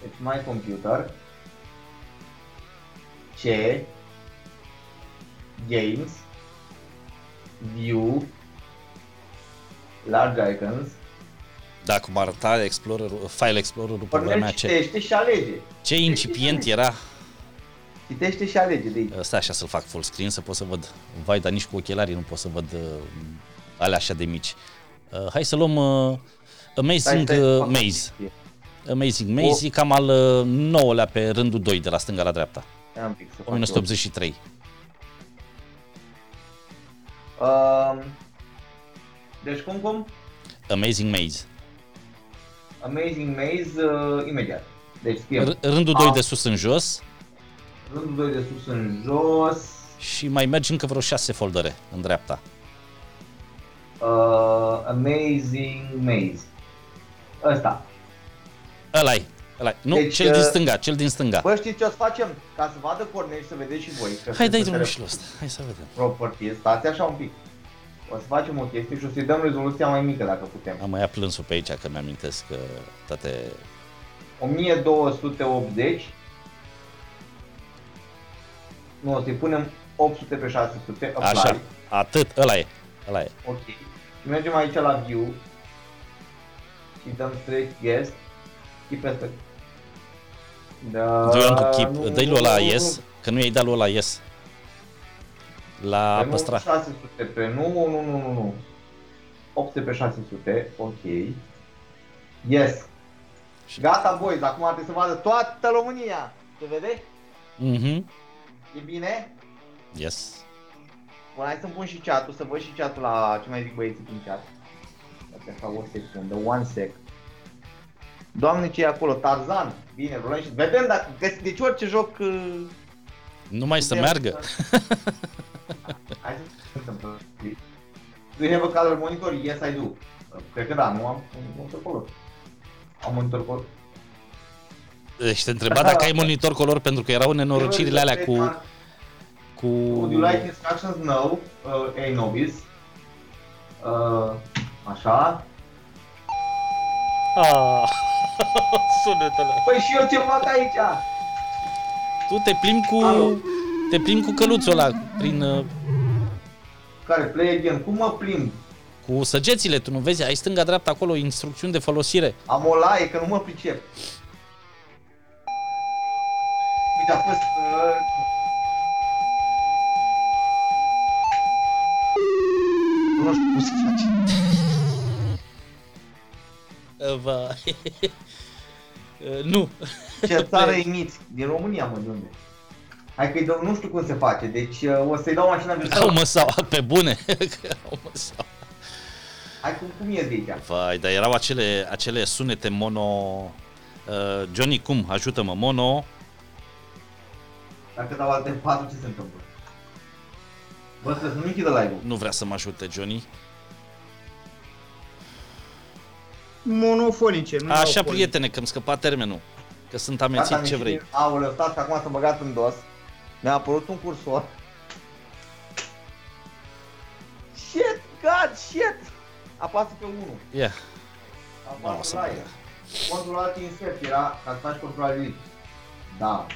Deci my computer C Games View Large Icons da, cum arăta Explorer, File Explorer-ul pe vremea Pornește, ce, citește și alege. ce incipient era. Citește și alege de aici. Stai așa să-l fac full screen să pot să văd. Vai, dar nici cu ochelarii nu pot să văd uh, alea așa de mici. Uh, hai să luăm uh, Amazing Stai, stai, uh, fac o Maze. chestie. Amazing Maze e cam al uh, nouălea pe rândul 2 de la stânga la dreapta. Ia un pic să fac 1983. eu. Um, deci cum, cum? Amazing Maze. Amazing Maze uh, imediat. Deci scriem R- rândul 2 A. de sus în jos rândul 2 de sus în jos. și mai mergi încă vreo 6 foldere în dreapta. Uh, amazing Maze. Ăsta. ăla e. ăla Nu, Deci, cel din uh, stânga, cel din stânga. Bă, știți ce o să facem? Ca să vadă Cornel și să vedeți și voi. Că Hai, dai sunteți drumul pe și la ăsta. Hai să vedem. Properties, stați așa un pic. O să facem o chestie și o să-i dăm rezoluția mai mică dacă putem. Am mai ia plânsul pe aici că mi-amintesc că toate... 1280 Nu, o să-i punem 800 pe 600 apply. Așa, atât, ăla e. Ăla e. Ok. Și mergem aici la view și dăm straight yes. Keep asta. Da, Do you want to keep? nu, Dă-i lui nu, ăla nu, yes, că nu i-ai dat lui ăla yes. La Pe nu păstra. 600 pe nu, nu, nu, nu, nu. 800 pe 600, ok. Yes. Și- Gata, boys, acum trebuie să vadă toată România. Se vede? Mhm. E bine? Yes. Bun, hai să-mi pun și chat-ul, să văd și chat-ul la ce mai zic băieții prin chat. Asta o secundă, one sec. Doamne, ce e acolo? Tarzan. Bine, rulăm și vedem dacă... găsi- Deci orice joc... uh, Numai să putem meargă. Hai să se întâmplă. Do you have a color monitor? Yes, I do. Cred că da, nu am un monitor color. Am monitor color. Deci te întreba dacă ai monitor color pentru că erau nenorocirile alea cu... cu... Would you like instructions? No. Uh, A nobis. Uh, așa. Ah, sunetele. Păi și eu ce fac aici? Tu te plimbi cu... Alo. Te plimbi cu căluțul ăla prin... uh, Care? Play again. Cum mă plimb? Cu săgețile, tu nu vezi? Ai stânga-dreapta acolo instrucțiuni de folosire. Am o laie că nu mă pricep. Uite, a fost... Uh... Nu știu cum se face. Uh, Va... Uh, nu. Ce țară imiți? Din România, mă, de unde? Hai că nu știu cum se face, deci uh, o să-i dau mașina de Au măsau, pe bune. Au măsau. Hai cum, cum ies de aici? Vai, dar erau acele, acele sunete mono... Uh, Johnny, cum? Ajută-mă, mono... Dacă dau alte patru, ce se întâmplă? Bă, să nu închidă live-ul. Nu vrea să mă ajute, Johnny. Monofonice, nu Așa, erau fonice. prietene, că îmi scăpa termenul. Că sunt Gata, amețit, am ce ieșit vrei. din- Aoleu, stați că acum să băgat în dos. Mi-a apărut un cursor. Shit, god, shit! Apasă pe 1. Ia, nu o Apasă să la mă el. Contul alt insert era ca să faci control delete. Da.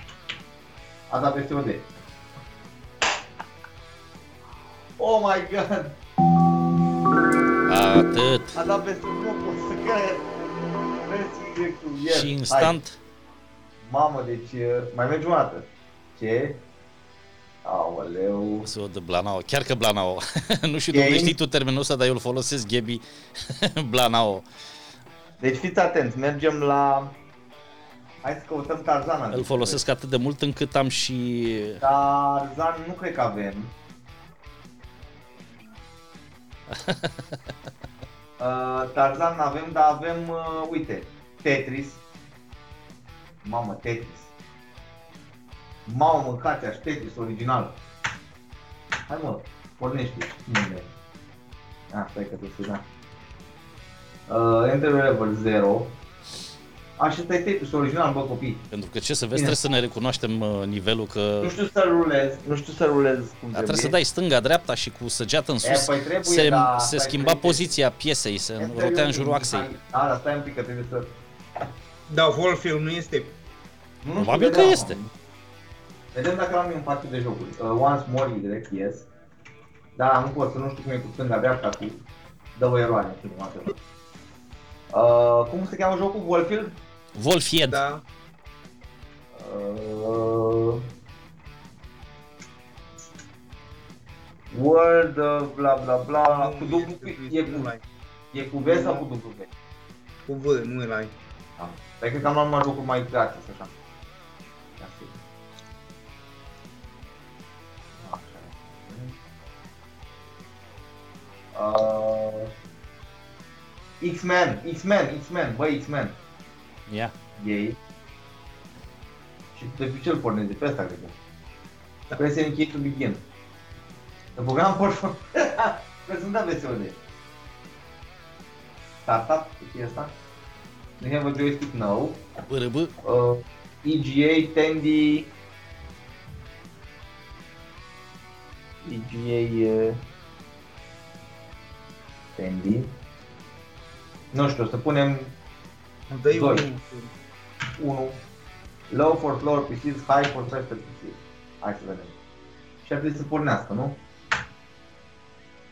A dat peste OD. Oh my god! atât. A dat peste nu pot să cred. Presi Y-ul, yes. Și Hai. instant, Mamă, deci uh, mai mergi o dată. Ce? Aoleu. să o dă Blanao. Chiar că Blanao. nu știu de unde Game. știi tu termenul ăsta, dar eu îl folosesc, Ghebi. Blanao. Deci fiți atenți, mergem la... Hai să căutăm Tarzan. Îl folosesc atât de mult încât am și... Tarzan nu cred că avem. Uh, Tarzan avem, dar avem, uh, uite, Tetris. Mamă, Tetris. Mamă, mâncați aș Tetris original. Hai mă, pornește. Unde? Ah, stai că te da. Uh, Enter level 0. Așa e Tetris original, bă copii. Pentru că ce să vezi, Bine. trebuie să ne recunoaștem uh, nivelul că... Nu știu să rulez, nu știu să rulez cum Dar trebuie să dai stânga-dreapta și cu săgeată în E, sus păi trebuie, se, dar se stai schimba că- poziția piesei, se Este rotea în un- jurul axei. Da, dar stai un pic că trebuie să... Da, Wolffield nu este Nu, Probabil știu, că vedem, este. mă. Vedem dacă am eu un partiu de jocuri. Uh, once more Y, yes. Da, nu pot să nu știu cum e cu stânga-dreapta, cu... Dă o eroare, în fine, whatever. Uh, cum se cheamă jocul? Wolfield? Wolfied. Da. Uh, World of bla bla bla cu Nu W, este, e nu cu, l-ai. e cu V sau cu W? Cu V, nu îl ai. Da. Dar cred că am luat numai jocuri mai gratis, așa. Ia să vedem. Așa. Uh, X-Men, X-Men, X-Men, băi, X-Men. Ia. Ei. Și de pe ce îl pornezi? De pe asta, cred că. Da. Press and key to begin. The program for... Prezenta VSOD. Startup, ce e asta? We have a joystick now. BRB. Uh, EGA, Tandy... EGA... Uh, Tandy... Nu știu, să punem Dă-i Doi. unul. 1. Low for floor PCs, high for trusted PCs. Hai să vedem. Și ar trebui să pornească, nu?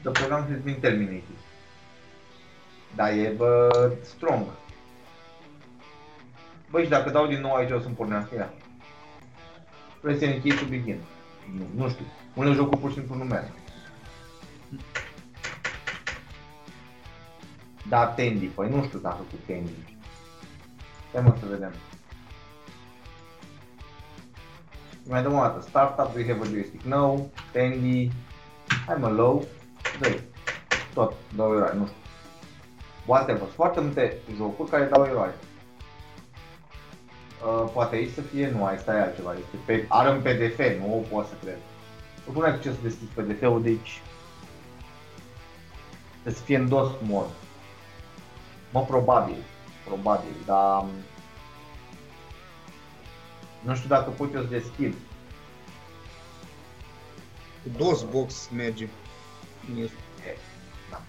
The program has been terminated. Da, e bă, strong. Băi, și dacă dau din nou aici o să-mi pornească ea. Press any key to begin. Nu, nu știu. Unele jocuri pur și simplu nu merg. Da, Tandy. Păi nu știu dacă cu Tandy. Hai mă să vedem. Mai dăm o dată. Startup, we have a joystick. No, Tandy. Hai mă, low. Dă Tot, două eroare, nu știu. whatever. Sunt foarte multe jocuri care dau eroare. Uh, poate aici să fie, nu, asta e altceva, este pe, are un PDF, nu o pot să cred. Nu ai ce să deschizi PDF-ul, deci trebuie să fie în DOS mod. Mă, probabil, probabil, dar um, nu știu dacă pot eu să deschid. Cu DOSBox merge. Este. Da.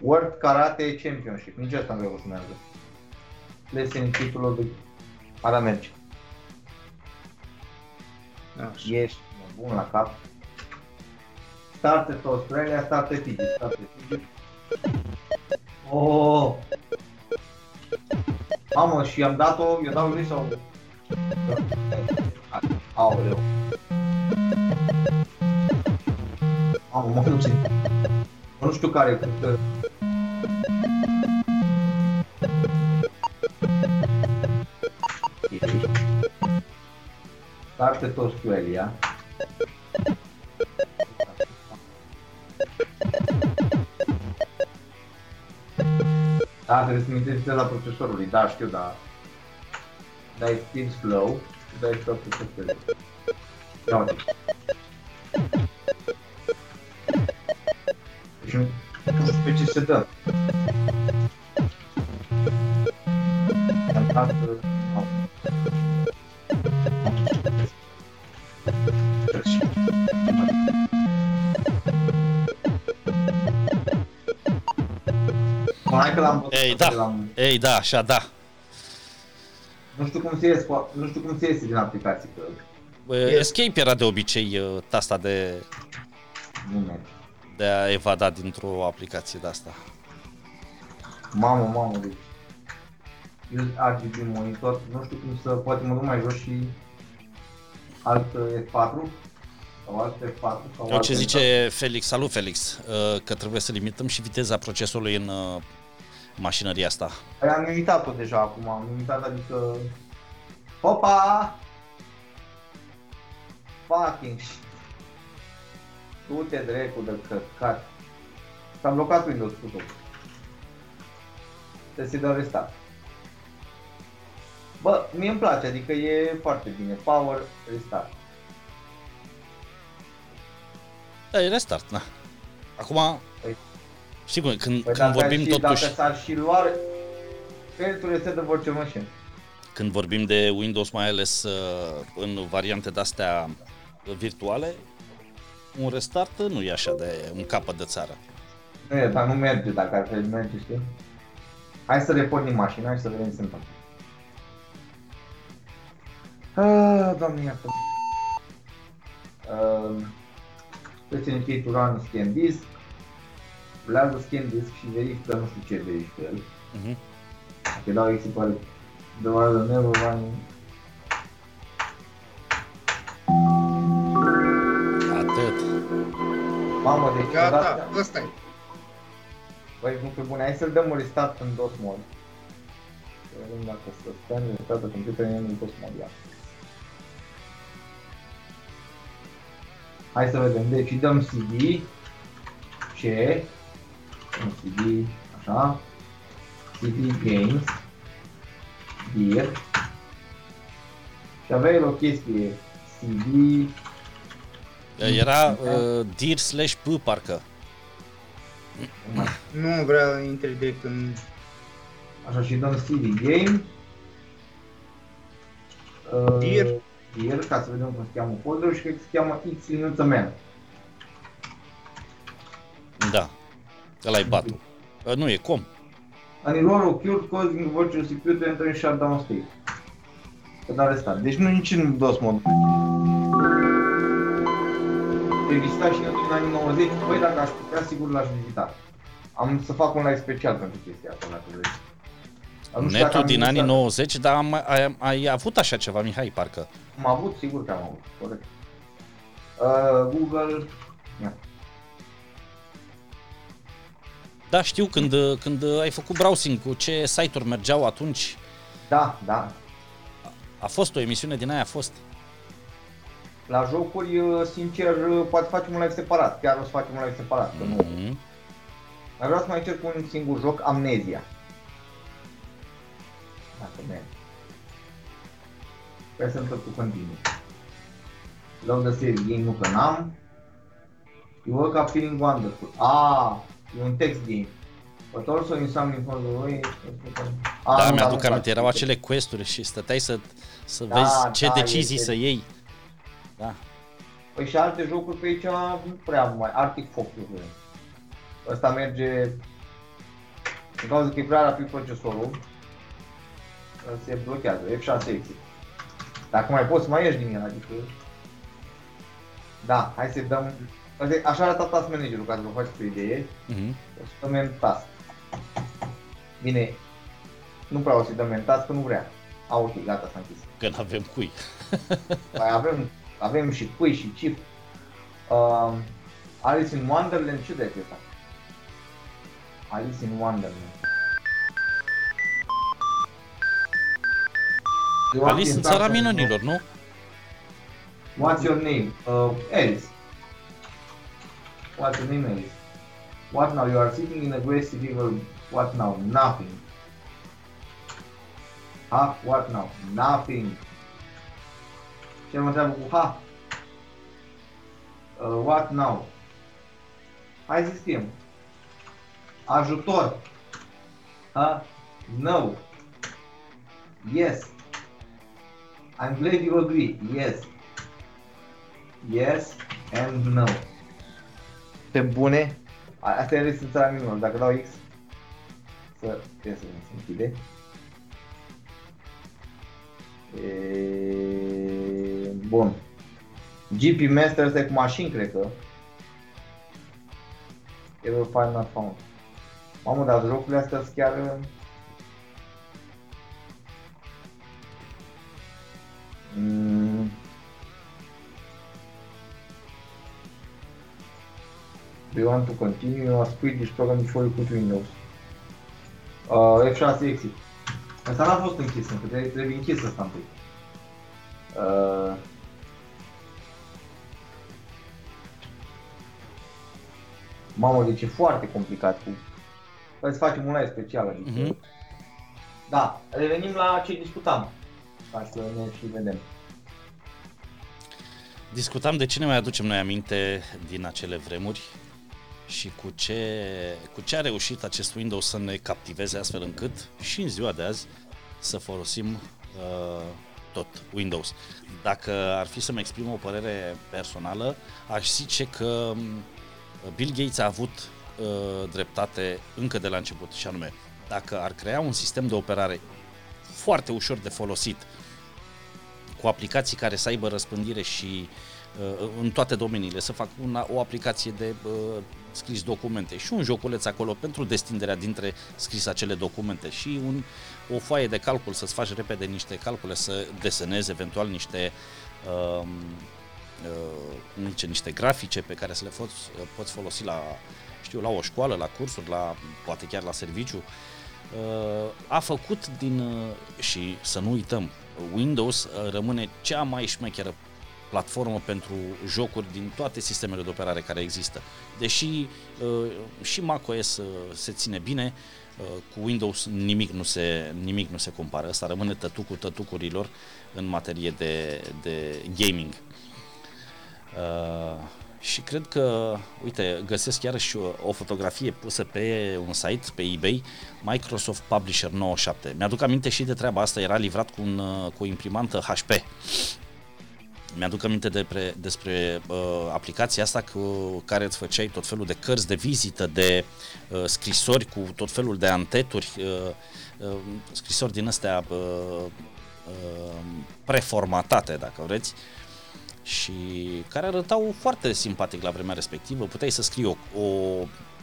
World Karate Championship, nici asta nu vreau să meargă. Lesson titlul de ara merge. Așa. Ești bun la cap. Started Australia, started Fiji, started Fiji. Oh! Mamă, și am dat-o, eu dau lui sau... Aoleu. Mamă, mă duc Nu știu care, cât... Started Australia. Da, trebuie să mi la procesorului, da, știu, da. Dai speed slow dai stop procesorului. Ia uite. Deci nu știu pe ce se dă. Mă, hai că l-am văzut, Ei, că da. l-am- Ei, da, așa, da. Nu știu cum se ies, cu- nu știu cum se iese din aplicație, că Uh, Escape era de obicei uh, tasta de, nu merge. de a evada dintr-o aplicație de asta. Mamă, mamă, deci Use RGB monitor, nu știu cum să, poate mă duc mai jos și alt uh, F4 sau alt F4 sau Eu alt ce F4. zice Felix, salut Felix, uh, că trebuie să limităm și viteza procesorului în uh, mașinăria asta. Păi am limitat-o deja acum, am limitat, adică... Opa! Fucking shit. Du-te dracu de căcat. S-a blocat Windows cu tot. Trebuie să-i dau restart. Bă, mie îmi place, adică e foarte bine. Power, restart. Da, e restart, na. Acum, Păi- știi cum, e, când, Păi când dacă, vorbim și, totuși, dacă s-ar și lua creditul reset de virtual machine. când vorbim de Windows, mai ales uh, în variante de-astea virtuale, un restart nu e așa de un capăt de țară. Nu e, dar nu merge dacă ar trebui merge, știi? Hai să repornim mașina și să vedem ce se întâmplă. Ah, doamne iartă. Uh, Let's indicate to run scan disk. Rulează scan disk și verifică, nu știu ce verifică el. Uh-huh. Dacă dau X equal the while never running. Atât. Mamă, deci Gata, ăsta e. Băi, nu pe bune, hai să-l dăm un restart în DOS mod. Să vedem dacă să stăm restart de computer în DOS mod, ia. Hai să vedem, deci îi dăm CD, C, dăm CD, așa, CD Games, Gear, și avea el o chestie, CD, Era uh, dir slash p parcă. nu mai Nu vreau intre direct în... Așa și dăm CD Game. Uh, Dear. Dear, ca să vedem cum se cheamă folderul și cred că se cheamă X linuță man. Ăla e batul. Uh, nu, e com. An error occurred causing virtual CPU to enter in shutdown state. Să dau restart. Deci nu nici în DOS mod. Exista și netul din anii 90, băi dacă aș putea sigur l-aș vizita. Am să fac un live special pentru chestia asta, dacă vreți. Dar nu știu dacă Netul am din vizit- anii 90, dar am, ai, ai avut așa ceva, Mihai, parcă. Am avut, sigur că am avut, corect. Uh, Google, ia. Da, știu, când, când ai făcut browsing cu ce site-uri mergeau atunci, da, da. a fost o emisiune din aia, a fost. La jocuri, uh, sincer, uh, poate facem un live separat, chiar o să facem un live separat, că nu. Mhm. Dar vreau să mai încerc un singur joc, Amnesia. Dacă merge. Sper să întâmplă cu continuu. Love the series, game nu că n-am. You woke up feeling wonderful. Ah, e un text game. But also in some for the way. Ah, da, mi-aduc aminte, erau acele questuri și stăteai să, să da, vezi ce da, decizii este... să iei. Da. Păi și alte jocuri pe aici nu prea mai. Arctic Fox Ăsta merge în cauza că e prea rapid procesorul, se blochează, F6 exit. Dacă mai poți să mai ieși din el, adică... Da, hai să dăm... Așa arată task managerul, ca să vă faceți o idee. Uh-huh. O să dăm task. Bine, nu prea o să-i dăm task, că nu vrea. A, ok, gata, s-a închis. Că nu avem cui. Mai avem, avem și cui și chip. Uh, Alice in Wonderland, ce de asta? Alice in Wonderland. Alice în țara minunilor, nu? What's your name? Uh, Alice. Your name, Alice? What now? You are sitting in a grassy river. What now? Nothing. Ha? What now? Nothing. Ce mă ha? Uh, what now? Hai să scriem. Ajutor. Ha? No. Yes. I'm glad you agree. Yes. Yes and no. Pe bune? Asta e restricția minunilor. Dacă dau X, să trebuie să se închide. E... Bun. GP Master este cu mașini, cred că. Error file not found. Mamă, dar jocurile astea sunt chiar... Mm. Do you want to continue a Swedish program before you put Windows? Uh, F6 exit. Asta n-a fost închis încă, trebuie, trebuie închis ăsta întâi. Uh, Mamă, deci e foarte complicat cu... Hai să facem un live special, adică... Mm-hmm. Da, revenim la ce discutam. Ca să ne și vedem. Discutam de ce ne mai aducem noi aminte din acele vremuri și cu ce, cu ce a reușit acest Windows să ne captiveze astfel încât și în ziua de azi să folosim uh, tot Windows. Dacă ar fi să-mi exprim o părere personală, aș zice că Bill Gates a avut uh, dreptate încă de la început și anume, dacă ar crea un sistem de operare foarte ușor de folosit, cu aplicații care să aibă răspândire și uh, în toate domeniile, să fac una, o aplicație de uh, scris documente. Și un joculeț acolo pentru destinderea dintre scris acele documente. Și un, o foaie de calcul să-ți faci repede niște calcule, să desenezi eventual niște uh, uh, niște grafice pe care să le poți, poți folosi la, știu, la o școală, la cursuri, la, poate chiar la serviciu, uh, a făcut din, uh, și să nu uităm, Windows uh, rămâne cea mai șmecheră platformă pentru jocuri din toate sistemele de operare care există. Deși uh, și macOS uh, se ține bine, uh, cu Windows nimic nu se, nimic nu se compară. Asta rămâne tătucul tătucurilor în materie de, de gaming. Uh, și cred că, uite, găsesc chiar și o, o fotografie pusă pe un site, pe eBay, Microsoft Publisher 97. Mi-aduc aminte și de treaba asta, era livrat cu, un, cu o imprimantă HP. Mi-aduc aminte de pre, despre uh, aplicația asta cu care îți făceai tot felul de cărți de vizită, de uh, scrisori cu tot felul de anteturi, uh, uh, scrisori din astea uh, uh, preformatate, dacă vreți. Uh, și care arătau foarte simpatic la vremea respectivă. Puteai să scrii o, o,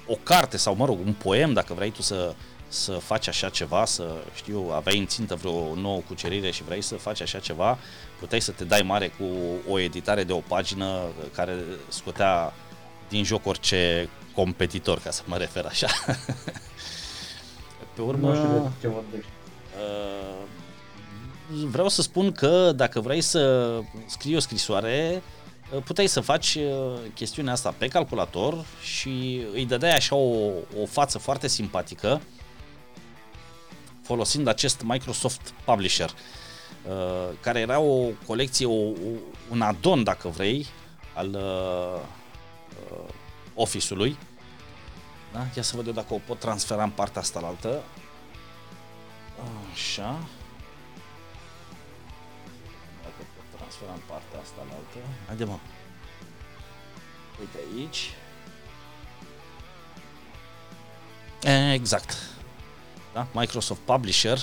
o carte sau, mă rog, un poem dacă vrei tu să, să faci așa ceva, să știu, aveai în țintă vreo nouă cucerire și vrei să faci așa ceva, puteai să te dai mare cu o editare de o pagină care scotea din joc orice competitor, ca să mă refer așa. Pe urmă, nu știu de ce vorbești. Uh, vreau să spun că dacă vrei să scrii o scrisoare, uh, puteai să faci uh, chestiunea asta pe calculator și îi dădeai așa o, o față foarte simpatică folosind acest Microsoft Publisher, uh, care era o colecție, o, un adon, dacă vrei, al uh, uh, Office-ului. Da? Ia să văd eu dacă o pot transfera în partea asta la altă. Așa. Dacă pot transfera în partea asta la altă. Haide mă. Uite aici. Exact. Da? Microsoft Publisher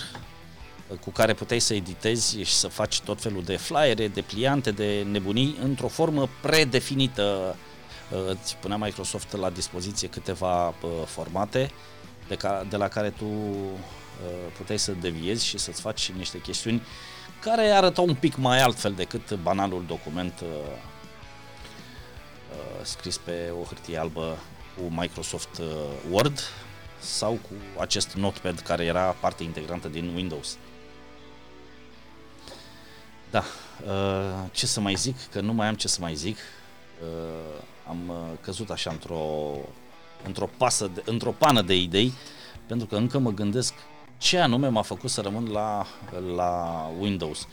cu care puteai să editezi și să faci tot felul de flyere, de pliante, de nebunii într-o formă predefinită. Îți punea Microsoft la dispoziție câteva formate de, ca, de la care tu puteai să deviezi și să-ți faci niște chestiuni care arătau un pic mai altfel decât banalul document scris pe o hârtie albă cu Microsoft Word sau cu acest notepad care era parte integrantă din Windows. Da, uh, ce să mai zic, că nu mai am ce să mai zic. Uh, am uh, căzut așa într-o, într-o, pasă de, într-o pană de idei, pentru că încă mă gândesc ce anume m-a făcut să rămân la, la Windows.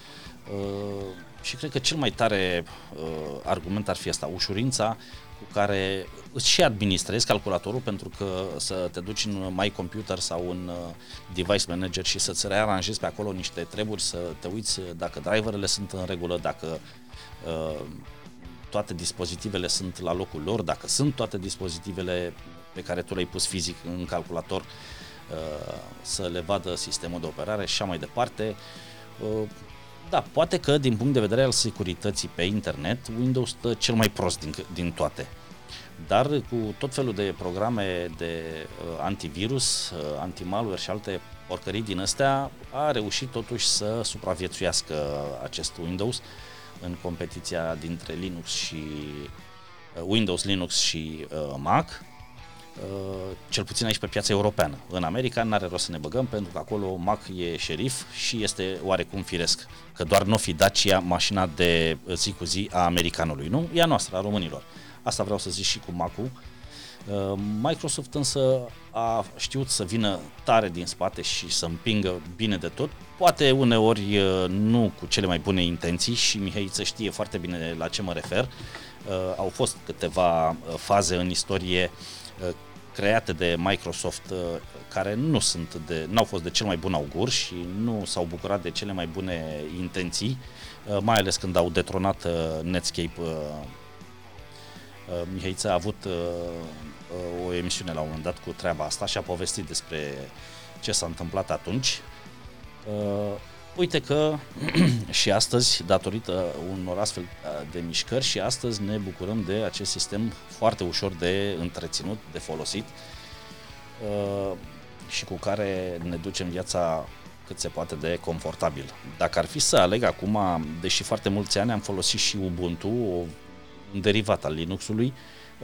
Și cred că cel mai tare argument ar fi asta, ușurința cu care îți și administrezi calculatorul pentru că să te duci în My Computer sau în uh, Device Manager și să-ți rearanjezi pe acolo niște treburi, să te uiți dacă driverele sunt în regulă, dacă uh, toate dispozitivele sunt la locul lor, dacă sunt toate dispozitivele pe care tu le-ai pus fizic în calculator, uh, să le vadă sistemul de operare și așa mai departe. Uh, da, poate că din punct de vedere al securității pe internet, Windows stă cel mai prost din, din toate. Dar cu tot felul de programe de uh, antivirus, uh, antimalware și alte porcării din astea, a reușit totuși să supraviețuiască acest Windows în competiția dintre Linux și uh, Windows, Linux și uh, Mac Uh, cel puțin aici pe piața europeană. În America nu are rost să ne băgăm pentru că acolo Mac e șerif și este oarecum firesc, că doar nu fi Dacia mașina de zi cu zi a americanului, nu? E a noastră, a românilor. Asta vreau să zic și cu Mac-ul. Uh, Microsoft însă a știut să vină tare din spate și să împingă bine de tot, poate uneori uh, nu cu cele mai bune intenții și Mihaiță știe foarte bine la ce mă refer. Au fost câteva faze în istorie create de Microsoft uh, care nu sunt de, n-au fost de cel mai bun augur și nu s-au bucurat de cele mai bune intenții, uh, mai ales când au detronat uh, Netscape. Mihaița a avut o emisiune la un moment dat cu treaba asta și a povestit despre ce s-a întâmplat atunci. Uite că și astăzi, datorită unor astfel de mișcări, și astăzi ne bucurăm de acest sistem foarte ușor de întreținut, de folosit uh, și cu care ne ducem viața cât se poate de confortabil. Dacă ar fi să aleg acum, deși foarte mulți ani am folosit și Ubuntu, un derivat al Linuxului,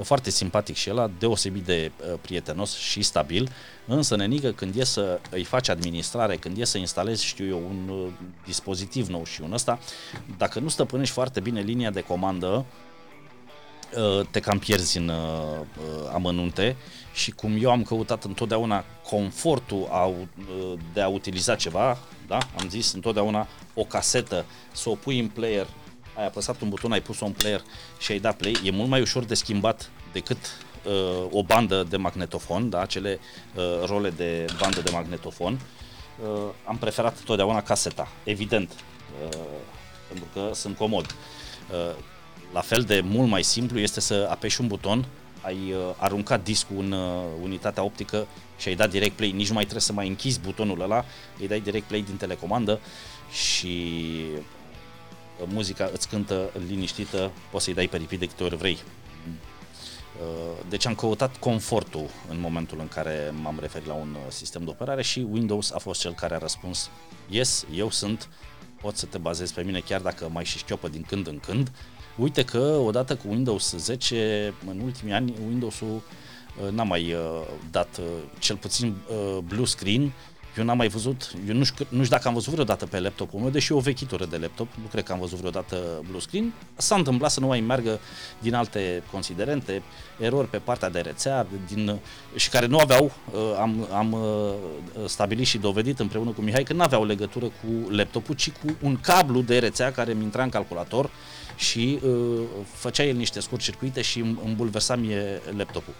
foarte simpatic și el, deosebit de uh, prietenos și stabil, însă nenică când e să îi faci administrare, când e să instalezi, știu eu, un uh, dispozitiv nou și un ăsta, dacă nu stăpânești foarte bine linia de comandă, uh, te cam pierzi în amănunte și cum eu am căutat întotdeauna confortul de a utiliza ceva, da? am zis întotdeauna o casetă, să o pui în player ai apăsat un buton, ai pus-o în player și ai dat play, e mult mai ușor de schimbat decât uh, o bandă de magnetofon, da, acele uh, role de bandă de magnetofon. Uh, am preferat totdeauna caseta, evident, uh, pentru că sunt comod. Uh, la fel de mult mai simplu este să apeși un buton, ai uh, aruncat discul în uh, unitatea optică și ai dat direct play, nici nu mai trebuie să mai închizi butonul ăla, îi dai direct play din telecomandă și muzica îți cântă liniștită, poți să-i dai pe repeat de câte ori vrei. Uh, deci am căutat confortul în momentul în care m-am referit la un uh, sistem de operare și Windows a fost cel care a răspuns Yes, eu sunt, poți să te bazezi pe mine chiar dacă mai și șchiopă din când în când. Uite că odată cu Windows 10, în ultimii ani, Windows-ul uh, n-a mai dat cel puțin blue screen Eu n-am mai văzut, eu nu știu, nu știu dacă am văzut vreodată pe laptopul meu, deși e o vechitură de laptop, nu cred că am văzut vreodată blue screen. S-a întâmplat să nu mai meargă din alte considerente, erori pe partea de rețea, din, și care nu aveau, uh, am, am uh, stabilit și dovedit împreună cu Mihai că nu aveau legătură cu laptopul, ci cu un cablu de rețea care mi intra în calculator și uh, făcea el niște scurt circuite și îmi bulversa mie laptopul.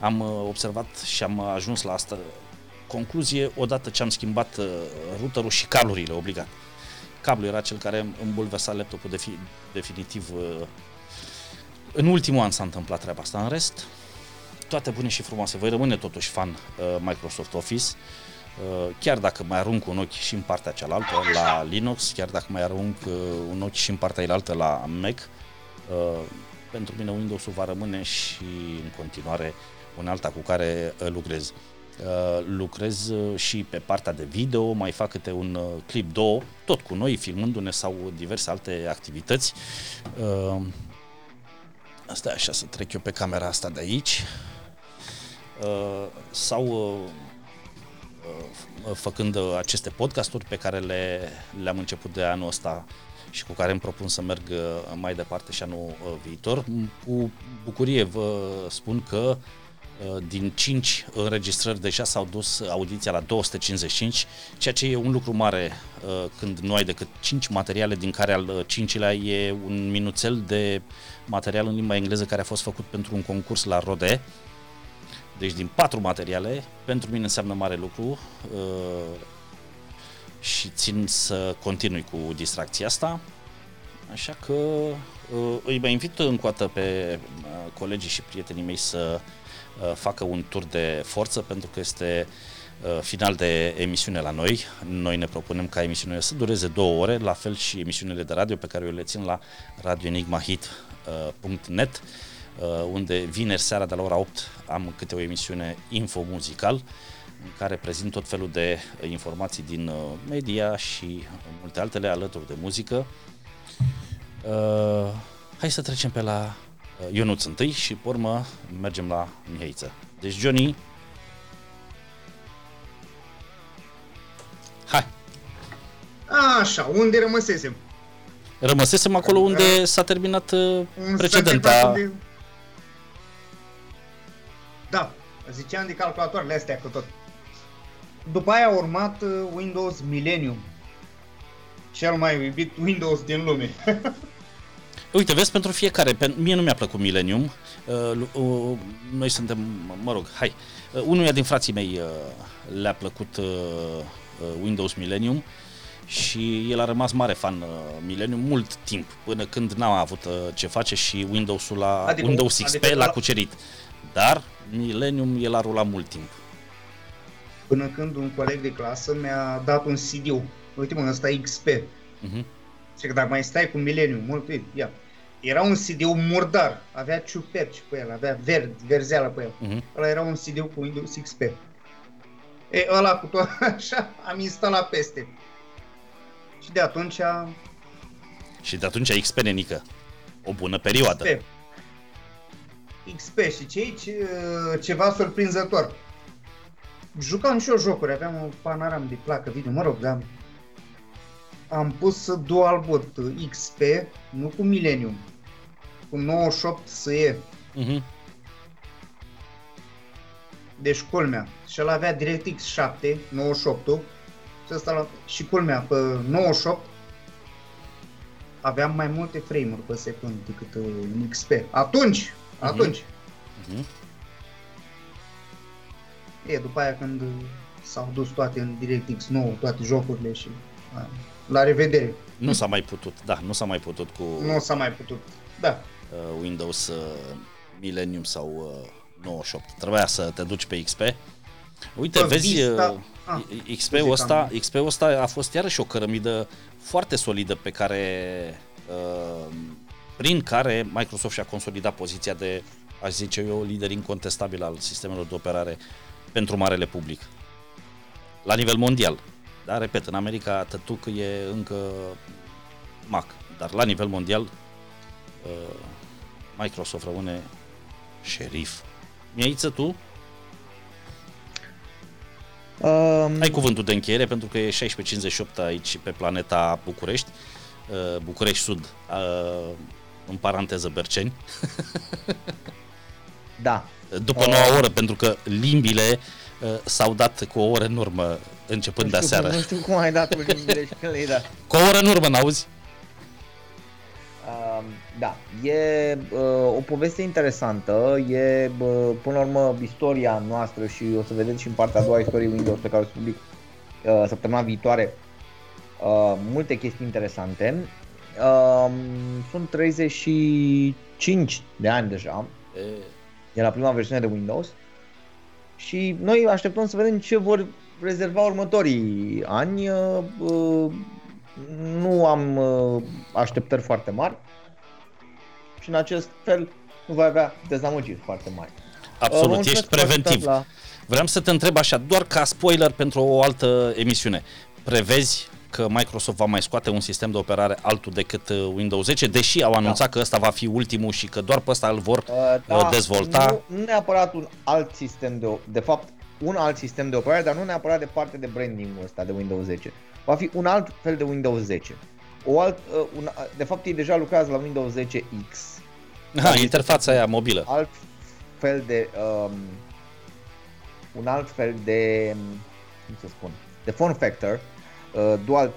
Am uh, observat și am ajuns la asta concluzie odată ce am schimbat uh, routerul și cablurile obligat. Cablul era cel care îmi bulversa laptopul defi- definitiv. Uh, în ultimul an s-a întâmplat treaba asta. În rest, toate bune și frumoase. Voi rămâne totuși fan uh, Microsoft Office. Uh, chiar dacă mai arunc un ochi și în partea cealaltă la Linux, chiar dacă mai arunc uh, un ochi și în partea cealaltă la Mac, uh, pentru mine Windows-ul va rămâne și în continuare un alta cu care lucrez. Lucrez și pe partea de video, mai fac câte un clip, două, tot cu noi, filmându-ne sau diverse alte activități. Asta e așa să trec eu pe camera asta de aici. Sau făcând aceste podcasturi pe care le, le-am început de anul ăsta și cu care îmi propun să merg mai departe și anul viitor. Cu bucurie vă spun că din 5 înregistrări deja s-au dus audiția la 255, ceea ce e un lucru mare când nu ai decât 5 materiale, din care al 5-lea e un minuțel de material în limba engleză care a fost făcut pentru un concurs la Rode. Deci din patru materiale, pentru mine înseamnă mare lucru uh, și țin să continui cu distracția asta. Așa că uh, îi mai invit încă o dată pe uh, colegii și prietenii mei să facă un tur de forță pentru că este final de emisiune la noi. Noi ne propunem ca emisiunile să dureze două ore, la fel și emisiunile de radio pe care eu le țin la radioenigmahit.net Uh, unde vineri seara de la ora 8 am câte o emisiune info-muzical în care prezint tot felul de informații din uh, media și multe altele alături de muzică. Uh, hai să trecem pe la Ionuț întâi și pe urmă mergem la Mihaiță. Deci Johnny, hai! Așa, unde rămăsesem? Rămăsesem acolo unde s-a terminat precedenta... Unde da, ziceam de calculatoarele astea cu tot. După aia a urmat uh, Windows Millennium. Cel mai iubit Windows din lume. Uite, vezi, pentru fiecare, pe, mie nu mi-a plăcut Millennium, uh, uh, noi suntem, mă rog, hai, uh, unuia din frații mei uh, le-a plăcut uh, uh, Windows Millennium și el a rămas mare fan uh, Millennium mult timp, până când n-a avut uh, ce face și Windows-ul la, adică, Windows XP adică l-a cucerit. Dar Millennium el a rulat mult timp. Până când un coleg de clasă mi-a dat un CD-ul. Uite mă, ăsta e XP. Uh-huh. Mhm. Și că dacă mai stai cu Millennium, mult, uite, ia. Era un cd murdar, avea ciuperci pe el, avea verd, verzeală pe el. Uh-huh. Ăla era un cd cu Windows XP. E, ăla cu tot așa, am instalat peste. Și de atunci... A... Și de atunci XP nenică. O bună perioadă. XP. XP și cei ce, ceva surprinzător. Jucam și eu jocuri, aveam un panoram de placă video, mă rog, dar am pus dual boot XP, nu cu Millennium, cu 98 SE. Uh-huh. Deci culmea. Și el avea DirectX 7, 98 și, asta la, și culmea, pe 98 aveam mai multe frame-uri pe secundă decât în XP. Atunci, atunci. Uh-huh. E, după aia când s-au dus toate în DirectX 9, toate jocurile și la revedere. Nu s-a mai putut, da, nu s-a mai putut cu... Nu s-a mai putut, da. Uh, Windows uh, Millennium sau uh, 98. Trebuia să te duci pe XP. Uite, pe vezi, Vista... uh, ah, XP-ul, ăsta, XP-ul ăsta a fost iarăși o cărămidă foarte solidă pe care uh, prin care Microsoft și-a consolidat poziția de, aș zice eu, lider incontestabil al sistemelor de operare pentru marele public. La nivel mondial. Da, repet, în America tătuc e încă Mac, dar la nivel mondial uh, Microsoft rămâne șerif. Miaiță, tu? Uh, Um, Ai cuvântul de încheiere pentru că e 16.58 aici pe planeta București, uh, București Sud, uh, în paranteză Berceni, Da. după Uh. 9 oră, pentru că limbile uh, s-au dat cu o oră în urmă, începând de Nu știu, aseară. Nu știu cum ai dat cu limbile și când le-ai dat. Cu o oră în urmă, n-auzi? Um, da, e uh, o poveste interesantă, e uh, până la urmă istoria noastră și o să vedeți și în partea a doua istorie Windows pe care o să public uh, săptămâna viitoare uh, multe chestii interesante. Uh, sunt 35 de ani deja, E, e la prima versiune de Windows și noi așteptăm să vedem ce vor rezerva următorii ani. Uh, uh, Nu am uh, așteptări foarte mari și în acest fel nu va avea dezamăgiri foarte mari. Uh, vă absolut, mulțumesc ești că v-ați preventiv. uitat La... Vreau să te întreb așa, doar ca spoiler pentru o altă emisiune. Prevezi că Microsoft va mai scoate un sistem de operare altul decât uh, Windows 10, deși au anunțat că ăsta va fi ultimul și că doar pe ăsta îl vor Uh, uh, dezvolta. Nu, nu neapărat un alt sistem de, de fapt un alt sistem de operare, dar nu neapărat de parte de branding-ul ăsta de Windows 10. Va fi un alt fel de Windows 10. O alt, uh, un, de fapt ei deja lucrează la Windows 10X. Ha, interfața aia mobilă. alt fel de um, un alt fel de cum să spun, de form factor, uh, dual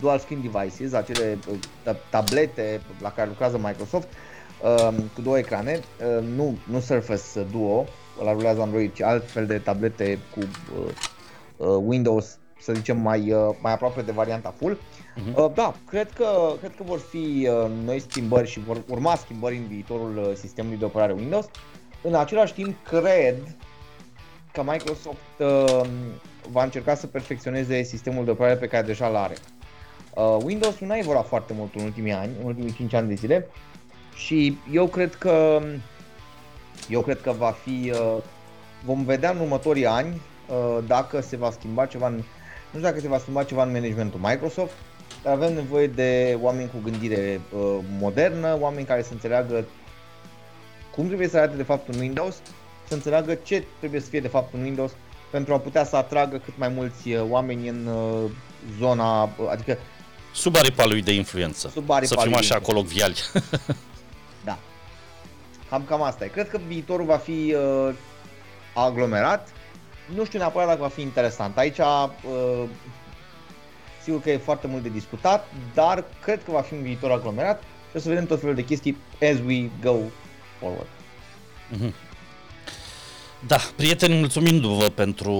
dual screen devices, acele uh, ta- tablete la care lucrează Microsoft um, cu două ecrane, uh, nu, nu Surface Duo, la rulează Android, ci alt fel de tablete cu uh, uh, Windows, să zicem, mai, uh, mai aproape de varianta full. Mhm. Uh, da, cred că, cred că vor fi uh, noi schimbări și vor urma schimbări în viitorul uh, sistemului de operare Windows. În același timp, cred că Microsoft uh, va încerca să perfecționeze sistemul de operare pe care deja l are. Uh, Windows nu a evoluat foarte mult în ultimii ani, în ultimii 5 ani de zile și eu cred că eu cred că va fi uh, vom vedea în următorii ani uh, dacă se va schimba ceva în, nu știu dacă se va schimba ceva în managementul Microsoft, dar avem nevoie de oameni cu gândire uh, modernă, oameni care să înțeleagă cum trebuie să arate de fapt un Windows, să înțeleagă ce trebuie să fie de fapt un Windows pentru a putea să atragă cât mai mulți uh, oameni în uh, zona, uh, adică Sub aripa lui de influență. Sub aripa să fim lui așa de colocviali. Da. Cam, cam asta e. Cred că viitorul va fi uh, aglomerat. Nu știu neapărat dacă va fi interesant. Aici, uh, sigur că e foarte mult de discutat, dar cred că va fi un viitor aglomerat și o să vedem tot felul de chestii as we go forward. Da, prieteni, mulțumindu-vă pentru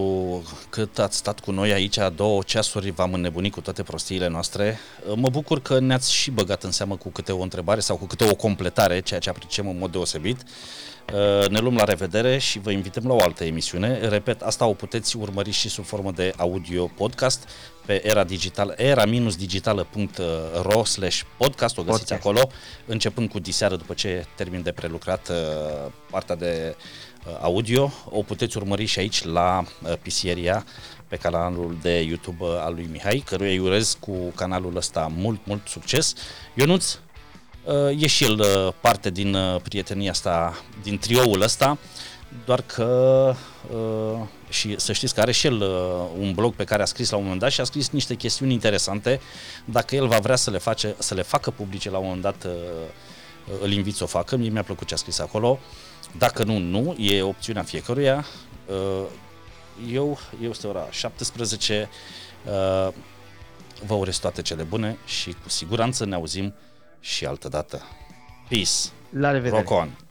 cât ați stat cu noi aici, două ceasuri v-am înnebunit cu toate prostiile noastre. Mă bucur că ne-ați și băgat în seamă cu câte o întrebare sau cu câte o completare, ceea ce apreciem în mod deosebit. Ne luăm la revedere și vă invităm la o altă emisiune. Repet, asta o puteți urmări și sub formă de audio podcast pe era digital, era-digitală.ro slash podcast, o găsiți Podcast. acolo, începând cu diseară după ce termin de prelucrat uh, partea de uh, audio. O puteți urmări și aici la uh, Pisieria pe canalul de YouTube uh, al lui Mihai, căruia îi urez cu canalul ăsta mult, mult succes. Ionuț, uh, e și el uh, parte din uh, prietenia asta, din trioul ăsta, doar că uh, și să știți că are și el uh, un blog pe care a scris la un moment dat și a scris niște chestiuni interesante. Dacă el va vrea să le, face, să le facă publice la un moment dat, uh, îl invit să o facă. Mie mi-a plăcut ce a scris acolo. Dacă nu, nu, e opțiunea fiecăruia. Uh, Eu, eu este ora 17, uh, vă urez toate cele bune și cu siguranță ne auzim și altă dată. Peace! La revedere! Rock on!